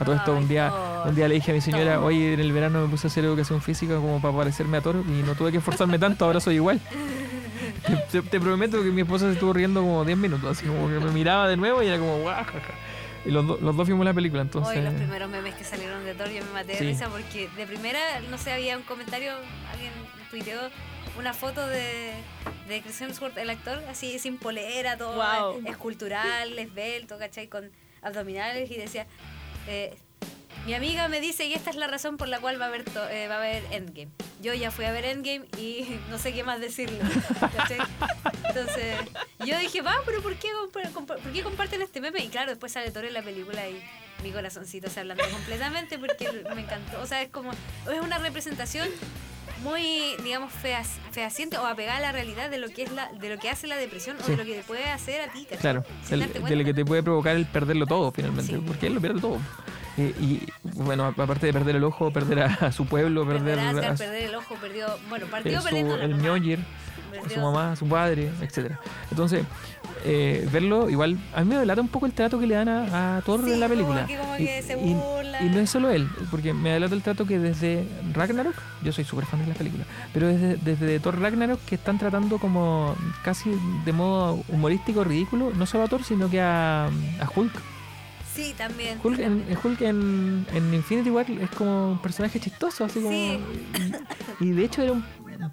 A todo esto, un día, un día le dije a mi señora, oye, en el verano me puse a hacer educación física como para parecerme a Thor y no tuve que esforzarme tanto, ahora soy igual. Te, te- te prometo que mi esposa se estuvo riendo como 10 minutos, así como que me miraba de nuevo y era como, guau, jaja". Y los, do- los dos vimos la película, entonces... Hoy los primeros memes que salieron de Thor yo me maté de Sí. risa porque de primera, no sé, había un comentario, alguien tuiteó una foto de, de Chris Hemsworth, el actor, así sin polera, todo Guau. escultural, esbelto, ¿cachai? Con abdominales y decía, eh, Mi amiga me dice y esta es la razón por la cual va a haber to- eh, va a haber Endgame. Yo ya fui a ver Endgame y no sé qué más. ¿cachai? Entonces, yo dije, va, pero ¿por qué, ¿por qué comparten este meme? Y claro, después sale Thor en la película y mi corazoncito se ablanda completamente porque me encantó. O sea, es como, es una representación muy, digamos, fea- fehaciente o apegada a la realidad de lo que es la, de lo que hace la depresión o de lo que te puede hacer a ti, ¿cachai? Claro, el- de lo que te puede provocar el perderlo todo finalmente, Sí. porque él lo pierde todo. Eh, y bueno, aparte de perder el ojo, perder a, a su pueblo, perder, Perder Asgard, a su- perder el ojo, perdió, bueno, eh, partió su- perdiendo el Mjolnir, a su mamá, a su padre, etcétera. Entonces, eh, verlo igual, a mí me delata un poco el trato que le dan a, a Thor Sí, en la como película. que- como que y-. Y, no es solo él, porque me delata el trato que desde Ragnarok, yo soy súper fan de las películas, pero desde, desde Thor Ragnarok que están tratando como casi de modo humorístico, ridículo, no solo a Thor, sino que a, a Hulk. Sí, también. Hulk, sí, en, también. Hulk en, en Infinity War es como un personaje chistoso, así como... Sí. Y, y de hecho era un...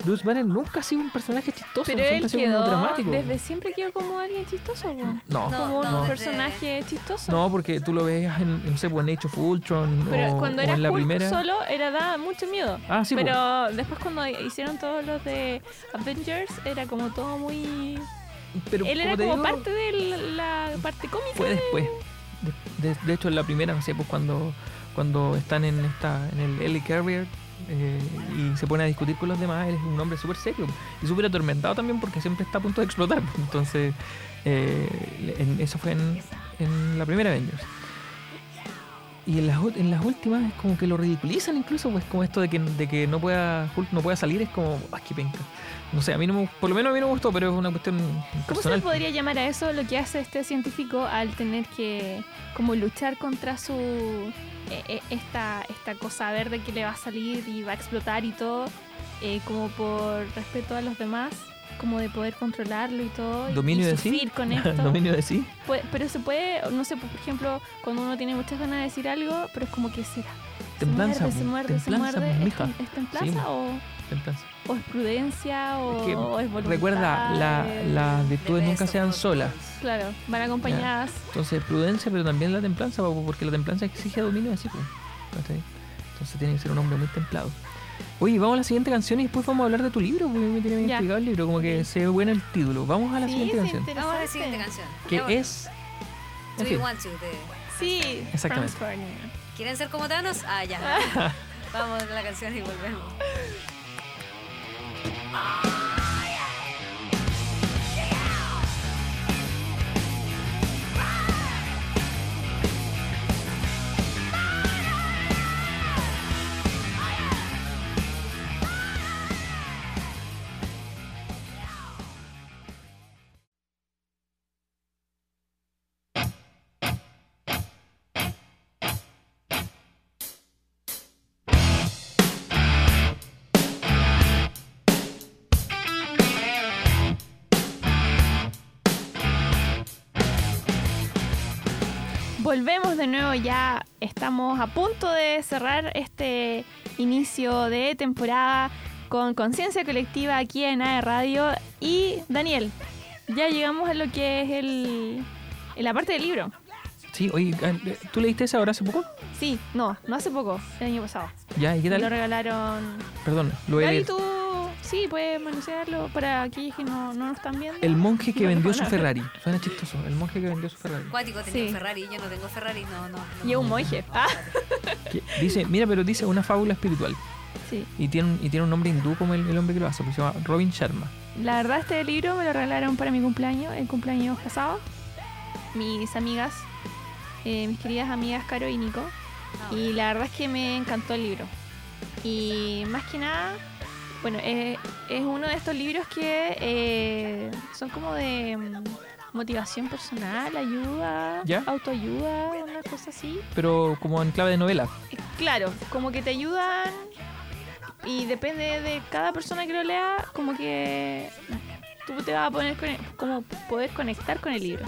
Bruce Banner nunca ha sido un personaje chistoso, Pero siempre él quedó, dramático. desde siempre quedó como alguien chistoso. No, No, como un no, desde- personaje chistoso. no, porque tú lo ves en, no sé, pues, en Age of Ultron Pero o, cuando o era en la Hulk primera... solo, era daba mucho miedo. Ah, sí, pues. Pero después cuando hicieron todos los de Avengers, era como todo muy... pero Él era como digo, parte de la parte cómica. Fue después. De, de- de hecho, en la primera, no sé, pues cuando, cuando están en esta en el L Carrier eh, y se pone a discutir con los demás, él es un hombre súper serio y súper atormentado también porque siempre está a punto de explotar. Entonces, eh, eso fue en, la primera Avengers. Y en las, en las últimas es como que lo ridiculizan incluso, pues como esto de que, de que no pueda Hulk no pueda salir, es como, ¡ay, qué penca! No sé, a mí no me, por lo menos a mí no me gustó, pero es una cuestión ¿Cómo se podría llamar a eso lo que hace este científico al tener que como luchar contra su eh, eh, esta esta cosa verde que le va a salir y va a explotar y todo eh, como por respeto a los demás como de poder controlarlo y todo Dominio y de sí. con esto Dominio de sí. Pero se puede no sé por ejemplo cuando uno tiene muchas ganas de decir algo pero es como que se, Templanza, se muerde se po, muerde se muerde ¿Es, mija. tem- es templanza Sí, o, O es prudencia o Es que o es voluntad Recuerda, la- eh, las virtudes Depende nunca sean solas. claro van acompañadas Entonces, prudencia, pero también la templanza, po, porque la templanza exige dominio de sí. ¿cachai? Entonces, tiene que ser un hombre muy templado. Oye, vamos a la siguiente canción y después vamos a hablar de tu libro, porque me tiene bien explicado el libro, como que se ve bueno el título. Vamos a la Sí, siguiente canción, Vamos a la siguiente canción. que bueno. es... Do You Want To de- Sí, Exactamente. ¿Quieren ser como Thanos? Ah, ya. Vamos a la canción y volvemos. Ah! Volvemos de nuevo ya. Estamos a punto de cerrar este inicio de temporada con conciencia colectiva aquí en AE Radio. Y Daniel, ya llegamos a lo que es el, la parte del libro. Sí, oye, eh, ¿tú leíste esa ahora hace poco? Sí, no, no hace poco, el año pasado. Ya, ¿y qué Me lo tal? regalaron. Perdón, lo voy a tú sí puedes manusearlo para aquellos que no, no nos están viendo. El monje que No, vendió su. Ferrari. Suena chistoso. El monje que vendió su Ferrari. Cuático tenía Sí. un Ferrari, yo no tengo Ferrari, no, no. no. Y es un monje. Ah, Que dice, mira, pero dice una fábula espiritual. sí. Y tiene un, y tiene un nombre hindú como el, el hombre que lo hace, porque se llama Robin Sharma. La verdad este libro me lo regalaron para mi cumpleaños, el cumpleaños pasado. Mis amigas, eh, mis queridas amigas Caro y Nico. No. Y la verdad es que me encantó el libro. Y más que nada, bueno, eh, es uno de estos libros que eh, son como de mm, motivación personal, ayuda, ¿Ya? autoayuda, una cosa así. Pero como en clave de novela. Eh, Claro, como que te ayudan y depende de cada persona que lo lea, como que tú te vas a poner con como poder conectar con el libro.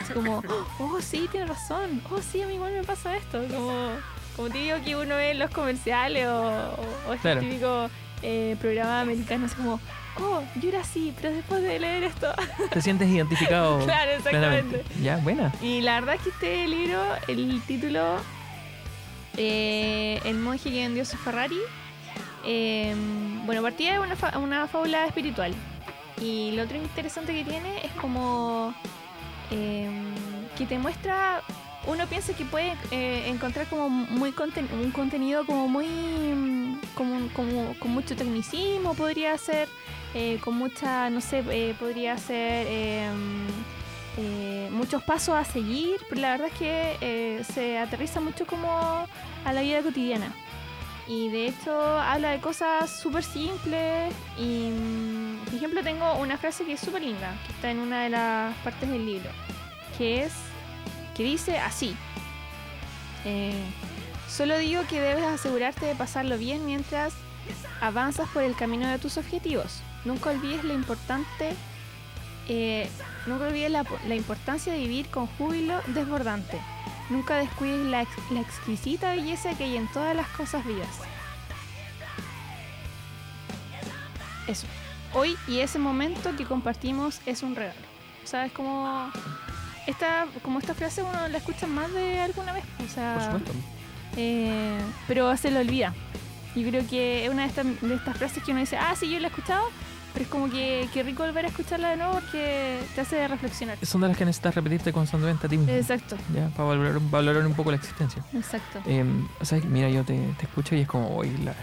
Así como, oh sí, tienes razón, oh sí, a mí igual me pasa esto. Como, como te digo que uno ve en los comerciales o, o, o este Claro. típico eh, programa americano, así como, oh, yo era así, pero después de leer esto. Te sientes identificado. claro, exactamente. Ya, buena. Y la verdad es que este libro, el título Eh, el monje que vendió su Ferrari. Eh, bueno, partía de una, fa- una fábula espiritual. Y lo otro interesante que tiene es como eh, que te muestra. Uno piensa que puede eh, encontrar como muy conten- un contenido como muy. mm, como, como con mucho tecnicismo, podría ser. eh, con mucha, no sé, eh, podría ser. eh, muchos pasos a seguir, pero la verdad es que se aterriza mucho como a la vida cotidiana. Y de hecho habla de cosas súper simples y, mm, por ejemplo, tengo una frase que es súper linda, que está en una de las partes del libro, que es, que dice así, eh, solo digo que debes asegurarte de pasarlo bien mientras avanzas por el camino de tus objetivos. Nunca olvides lo importante eh, nunca olvides la, importancia de vivir con júbilo desbordante. Nunca descuides la, la exquisita belleza que hay en todas las cosas vivas. Eso. Hoy y ese momento que compartimos es un regalo. ¿Sabes cómo esta, como esta frase uno la escucha más de alguna vez? O sea, Por supuesto. eh, pero se lo olvida. Yo creo que es una de estas, de estas frases que uno dice, ah, sí, yo la he escuchado, pero es como que, que rico volver a escucharla de nuevo porque te hace reflexionar. Son de las que necesitas repetirte constantemente a ti mismo. Exacto, Ya, para valorar, valorar un poco la existencia. exacto. Eh, o sea, mira, yo te, te escucho y es como, hoy la,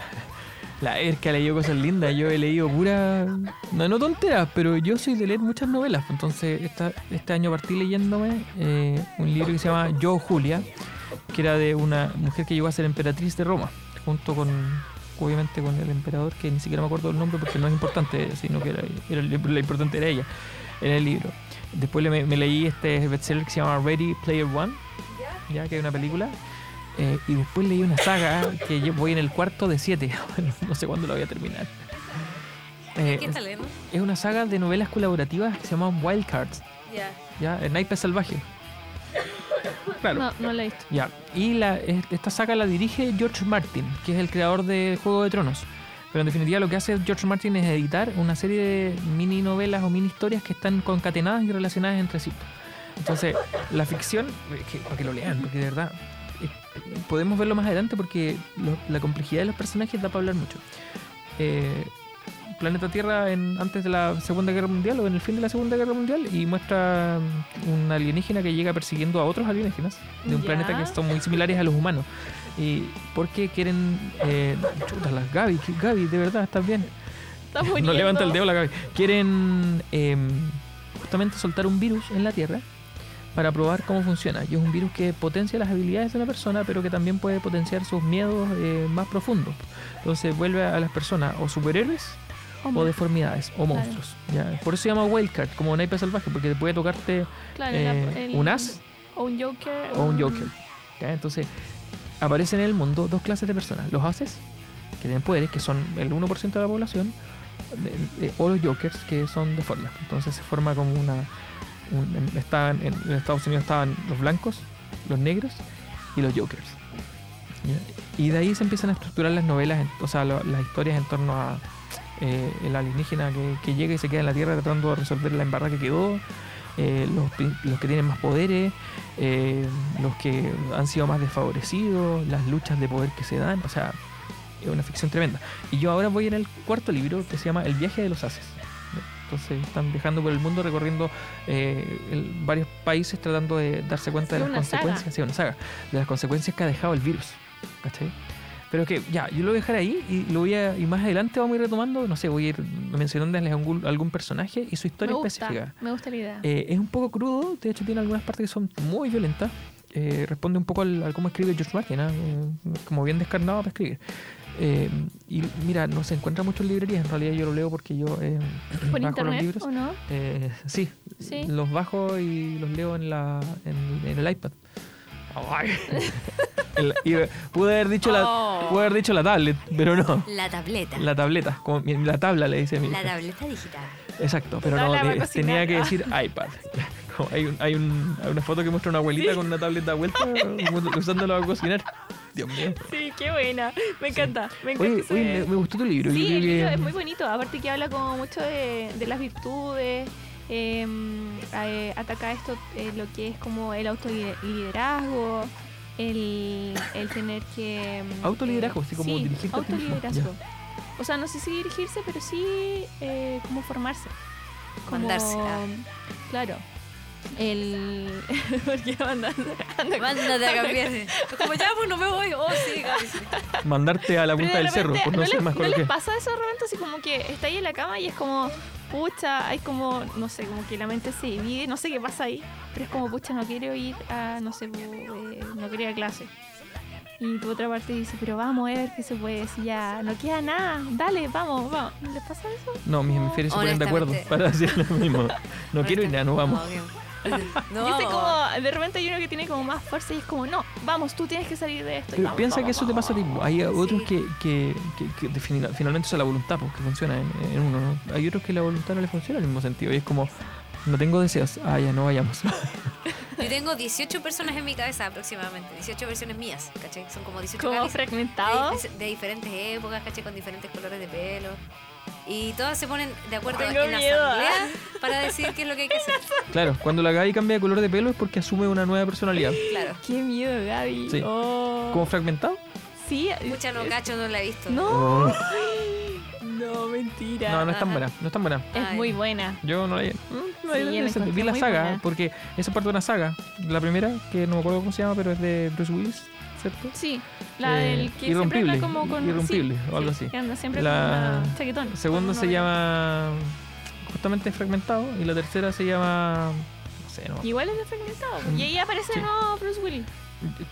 la Erka ha leído cosas lindas. Yo he leído pura. No, no tonteras, pero yo soy de leer muchas novelas. Entonces, esta, este año partí leyéndome eh, un libro que se llama Yo, Julia, que era de una mujer que llegó a ser emperatriz de Roma, junto con. Obviamente con el emperador, que ni siquiera me acuerdo el nombre porque no es importante, sino que era, era- importante era ella en el libro. Después me, me leí este bestseller que se llama Ready Player One, ya que es una película. Eh, y después leí una saga que yo voy en el cuarto de siete. no sé cuándo la voy a terminar. Eh, ¿Qué está leyendo? es una saga de novelas colaborativas que se llaman Wild Cards. Ya. ¿ya? El naipe salvaje. Claro. No, no la he visto. Ya. Y la, esta saga la dirige George Martin, que es el creador de Juego de Tronos. Pero en definitiva lo que hace George Martin es editar una serie de mini novelas o mini historias que están concatenadas y relacionadas entre sí. Entonces, la ficción, eh, que- para que lo lean, porque de verdad eh, podemos verlo más adelante porque lo- la complejidad de los personajes da para hablar mucho. Eh, planeta Tierra en, antes de la Segunda Guerra Mundial o en el fin de la Segunda Guerra Mundial y muestra mm, un alienígena que llega persiguiendo a otros alienígenas de un Ya. planeta que son muy similares a los humanos. Y porque quieren... Eh, chuta, las Gaby, Gaby, de verdad, estás bien. Está No levanta el dedo la Gaby. Quieren em, justamente soltar un virus en la Tierra para probar cómo funciona. Y es un virus que potencia las habilidades de una persona, pero que también puede potenciar sus miedos eh, más profundos. Entonces vuelve a las personas o superhéroes o Hombre, deformidades o Claro. monstruos. ¿ya? Por eso se llama Wildcard, como naipe salvaje, porque puede tocarte claro, eh, el- un as O un Joker. o un Joker. ¿ya? Entonces aparecen en el mundo dos clases de personas. Los ases, que tienen poderes, que son el 1% de la población, de- de- o los Jokers, que son deformes. Entonces se forma como una... en- estaban, en, Estados Unidos estaban los blancos, los negros y los Jokers. Y de ahí se empiezan a estructurar las novelas, o sea, las historias en torno a eh, el alienígena que, que llega y se queda en la Tierra tratando de resolver la embarrada que quedó, eh, los, los que tienen más poderes, eh, los que han sido más desfavorecidos, las luchas de poder que se dan, o sea, es una ficción tremenda. Y yo ahora voy en el cuarto libro que se llama El viaje de los haces. Entonces están viajando por el mundo recorriendo eh, el- varios países tratando de darse cuenta de las consecuencias, sí, una saga, de las consecuencias que ha dejado el virus. ¿Cachai? Pero que ya, yo lo voy a dejar ahí y lo voy a, y más adelante vamos a ir retomando, no sé, voy a ir mencionándoles algún, algún personaje y su historia me gusta, específica. me gusta la idea. Eh, es un poco crudo, de hecho tiene algunas partes que son muy violentas. Eh, responde un poco al, al cómo escribe George Martin, ¿ah? Eh, como bien descarnado para escribir. Eh, y mira, no se encuentra mucho en librerías, en realidad yo lo leo porque yo eh, ¿Por bajo los internet libros. o no? Eh, sí, Sí. los bajo y los leo en, la, en, en el iPad. Ay. El- y pude haber dicho la Oh. pude haber dicho la tablet, pero no. La tableta. La tableta, como mi- la tabla le dice mi La hija. tableta digital. Exacto, pero no, tenía que decir iPad. Como hay, un- hay, un- hay una foto que muestra una abuelita con una tableta vuelta usándola para cocinar. Dios mío. Sí, qué buena. Me encanta, me encanta. Oye, oye, me, me gustó tu libro. Sí, el que- libro es muy bonito. Aparte que habla como mucho de, de las virtudes. eh, eh, ataca esto, eh, lo que es como el autoliderazgo. el, el tener que... mm, Autoliderazgo, eh, así como sí, dirigirte a ti mismo, autoliderazgo. O sea, no sé si dirigirse, pero sí eh, como formarse. Como- Mandarse, ah. Claro. El... ¿Por qué mandarse? Anda- Mándate a cambiar. Como ya, pues no me voy. Oh, sí, Gaby. Mandarte a la punta de del cerro, por no, ¿no ser les- más ¿No les pasa eso de repente? Así como que está ahí en la cama y es como, pucha, hay como, no sé, como que la mente se divide, no sé qué pasa ahí, pero es como, pucha, no quiero ir a, no sé, eh, no quiero ir a clase. Y tu otra parte dice, pero vamos a ver qué se puede, si ya no queda nada, dale, vamos, vamos. ¿No ¿Les pasa eso? No, mis hemisferios se ponen de acuerdo para decir lo mismo. No quiero ir, ya no vamos. No, no, Y ese vamos. como, de repente hay uno que tiene como más fuerza y es como, no, vamos, tú tienes que salir de esto. y Pero vamos, piensa vamos, que eso te pasa a ti. Hay otros Sí. que, que, que, que finalmente es la voluntad, pues, que funciona en, en uno. ¿no? Hay otros que la voluntad no les funciona en el mismo sentido. Y es como, no tengo deseos. Ah, ya no vayamos. Yo tengo 18 personas en mi cabeza aproximadamente. 18 versiones mías, ¿cachai? Son como 18 Como Gabys fragmentado. de, de diferentes épocas, ¿cachai? Con diferentes colores de pelo. Y todas se ponen de acuerdo Tengo en miedo, ¿ah? asamblea para decir qué es lo que hay que hacer. claro, cuando la Gaby cambia de color de pelo es porque asume una nueva personalidad. Claro. Qué miedo, Gaby. Sí. Oh. ¿Como fragmentado? Sí. Mucha no cacho, no la he visto. No. Oh. No, mentira. No, no es tan buena. No es tan buena. Es Ay. muy buena. Yo no la vi. Mm, no, Sí, no, yo la Vi la saga, buena. porque esa parte de una saga. La primera, que no me acuerdo cómo se llama, pero es de Bruce Willis, ¿cierto? Sí, la Eh, del que Irrompible, siempre anda como con... Irrompible, sí, o algo sí, así. que anda siempre La- con una chaquetón. Con se llama justamente Fragmentado y la tercera se llama... No sé, no. Igual es de fragmentado. Mm, Y ahí aparece sí. no Bruce Willis.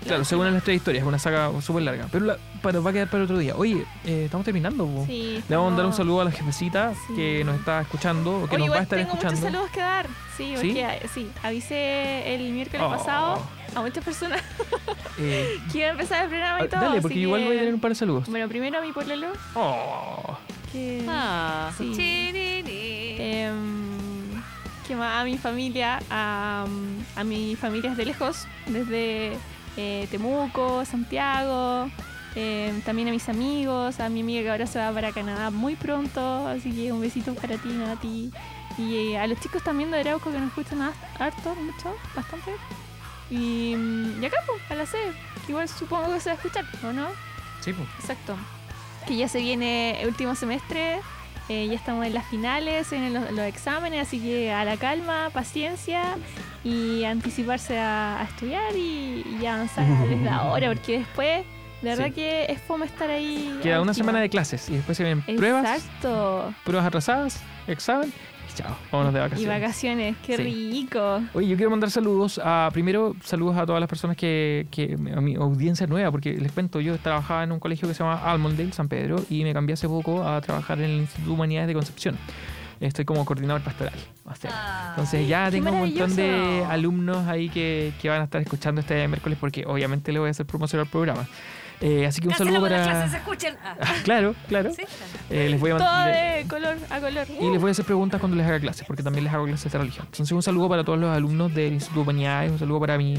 Claro, según las tres historias, es una saga súper larga. Pero la, para, va a quedar para otro día. Oye, eh, estamos terminando. po. Sí. Le vamos a mandar un no. saludo a la jefecita Sí. que nos está escuchando o que Oye, nos va a estar tengo muchos escuchando. saludos que dar. Sí, ¿Sí? porque eh, sí, avisé el miércoles Oh. pasado a muchas personas Eh, que iba a empezar el programa y todo. dale, porque igual que- voy a tener un par de saludos. Bueno, primero a mi pololo, Oh. que... Ah, Sí. Chiriri. Em, ¿Qué más? A mi familia, a, a mi familia de lejos, desde eh, Temuco, Santiago, em, también a mis amigos, a mi amiga que ahora se va para Canadá muy pronto, así que un besito para ti, Nati. Y eh, a los chicos también de Arauco que nos escuchan har- harto, mucho, bastante. Y, mm, y acá, pues, a la C, que igual supongo que se va a escuchar, ¿o no? Sí, pues. Exacto. Que ya se viene el último semestre, eh, ya estamos en las finales, vienen los, los exámenes, así que a la calma, paciencia y anticiparse a, a estudiar y, y avanzar desde ahora, porque después, de verdad Sí. que es fome estar ahí. Queda una semana de clases y después se vienen pruebas, Exacto. pruebas atrasadas, examen chao, vámonos de Y vacaciones. vacaciones, qué Sí. rico. Oye, yo quiero mandar saludos a, primero, saludos a todas las personas que, que, a mi audiencia nueva, porque les cuento, yo trabajaba en un colegio que se llama Almondale, San Pedro, y me cambié hace poco a trabajar en el Instituto de Humanidades de Concepción. Estoy como coordinador pastoral. o sea, Ah. entonces ya tengo un montón de alumnos ahí que, que van a estar escuchando este miércoles porque obviamente le voy a hacer promoción al programa. Eh, así que un saludo clases, para... escuchen. Ah, claro, claro. ¿sí? Eh, les voy a Todo de color a color. Y les voy a hacer preguntas cuando les haga clases, porque también les hago clases de religión. Entonces, un saludo para todos los alumnos del Instituto Humanidades, un saludo para mi,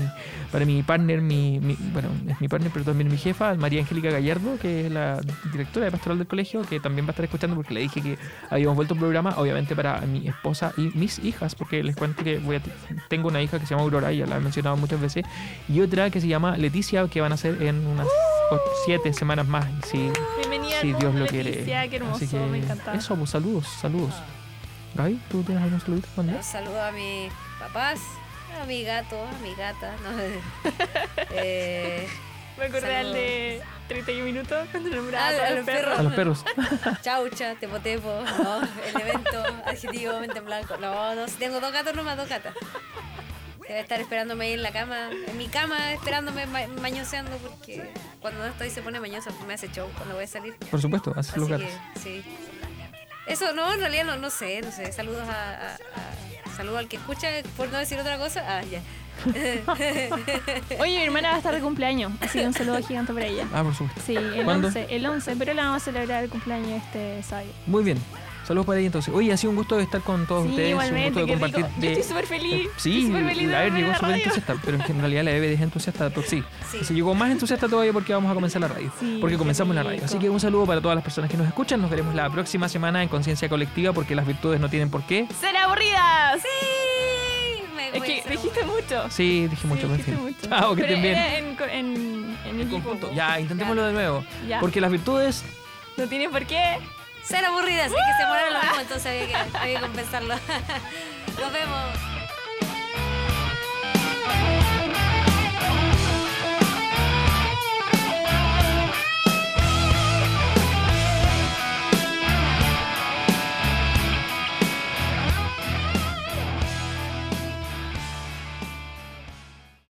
para mi partner, mi, mi- bueno, es mi partner, pero también mi jefa, María Angélica Gallardo, que es la directora de pastoral del colegio, que también va a estar escuchando porque le dije que habíamos vuelto al programa, obviamente para mi esposa y mis hijas, porque les cuento que voy a tengo una hija que se llama Aurora, ya la he mencionado muchas veces, y otra que se llama Leticia, que van a ser en unas siete semanas más, si, Bienvenida si Dios mundo, lo quiere. Leticia, qué hermoso, Así que me eso, pues saludos, saludos. Gaby, ¿tú tienes algún saludito que mandar? Un saludo a mis papás, a mi gato, a mi gata. No, eh, Me acordé Saludos. al de 31 minutos cuando nombraba Ah, a a los perros. A los perros. chaucha, tepotepo, no, elemento, adjetivo, mente en blanco. No, no, tengo dos gatos nomás, dos gatas. Debe estar esperándome ahí en la cama, en mi cama, esperándome, ma mañoseando, porque cuando no estoy se pone mañosa, me hace show cuando voy a salir. Por supuesto, así son los Así gatos. que, sí. Eso, no, en realidad no, no sé, no sé. Saludos a, a- a- saludo al que escucha, por no decir otra cosa. Ah, ya. Oye, mi hermana va a estar de cumpleaños, así que un saludo gigante para ella. Ah, por supuesto. Sí, el ¿Cuándo? 11, el 11, pero la vamos a celebrar el cumpleaños este sábado. Muy bien. Saludos para ahí entonces. Oye, ha sido un gusto de estar con todos ustedes. Un gusto de compartir. Yo estoy súper feliz. Sí, estoy a ver, llegó súper entusiasta, pero en realidad la bebé es entusiasta, sí. sí. Se llegó más entusiasta todavía porque vamos a comenzar la radio. Porque comenzamos la radio. Así que un saludo para todas las personas que nos escuchan. Nos veremos la próxima semana en Conciencia Colectiva porque las virtudes no tienen por qué. ¡Ser aburridas! ¡Sí! Me dijiste mucho. Sí, dije mucho. Sí, dijiste mucho. Chao, que bien. En, en, en, en equipo. Ya, intentémoslo de nuevo. Porque las virtudes... No tienen por qué ser aburridas y que se mueran lo mismo, entonces había que, que compensarlo. Nos vemos.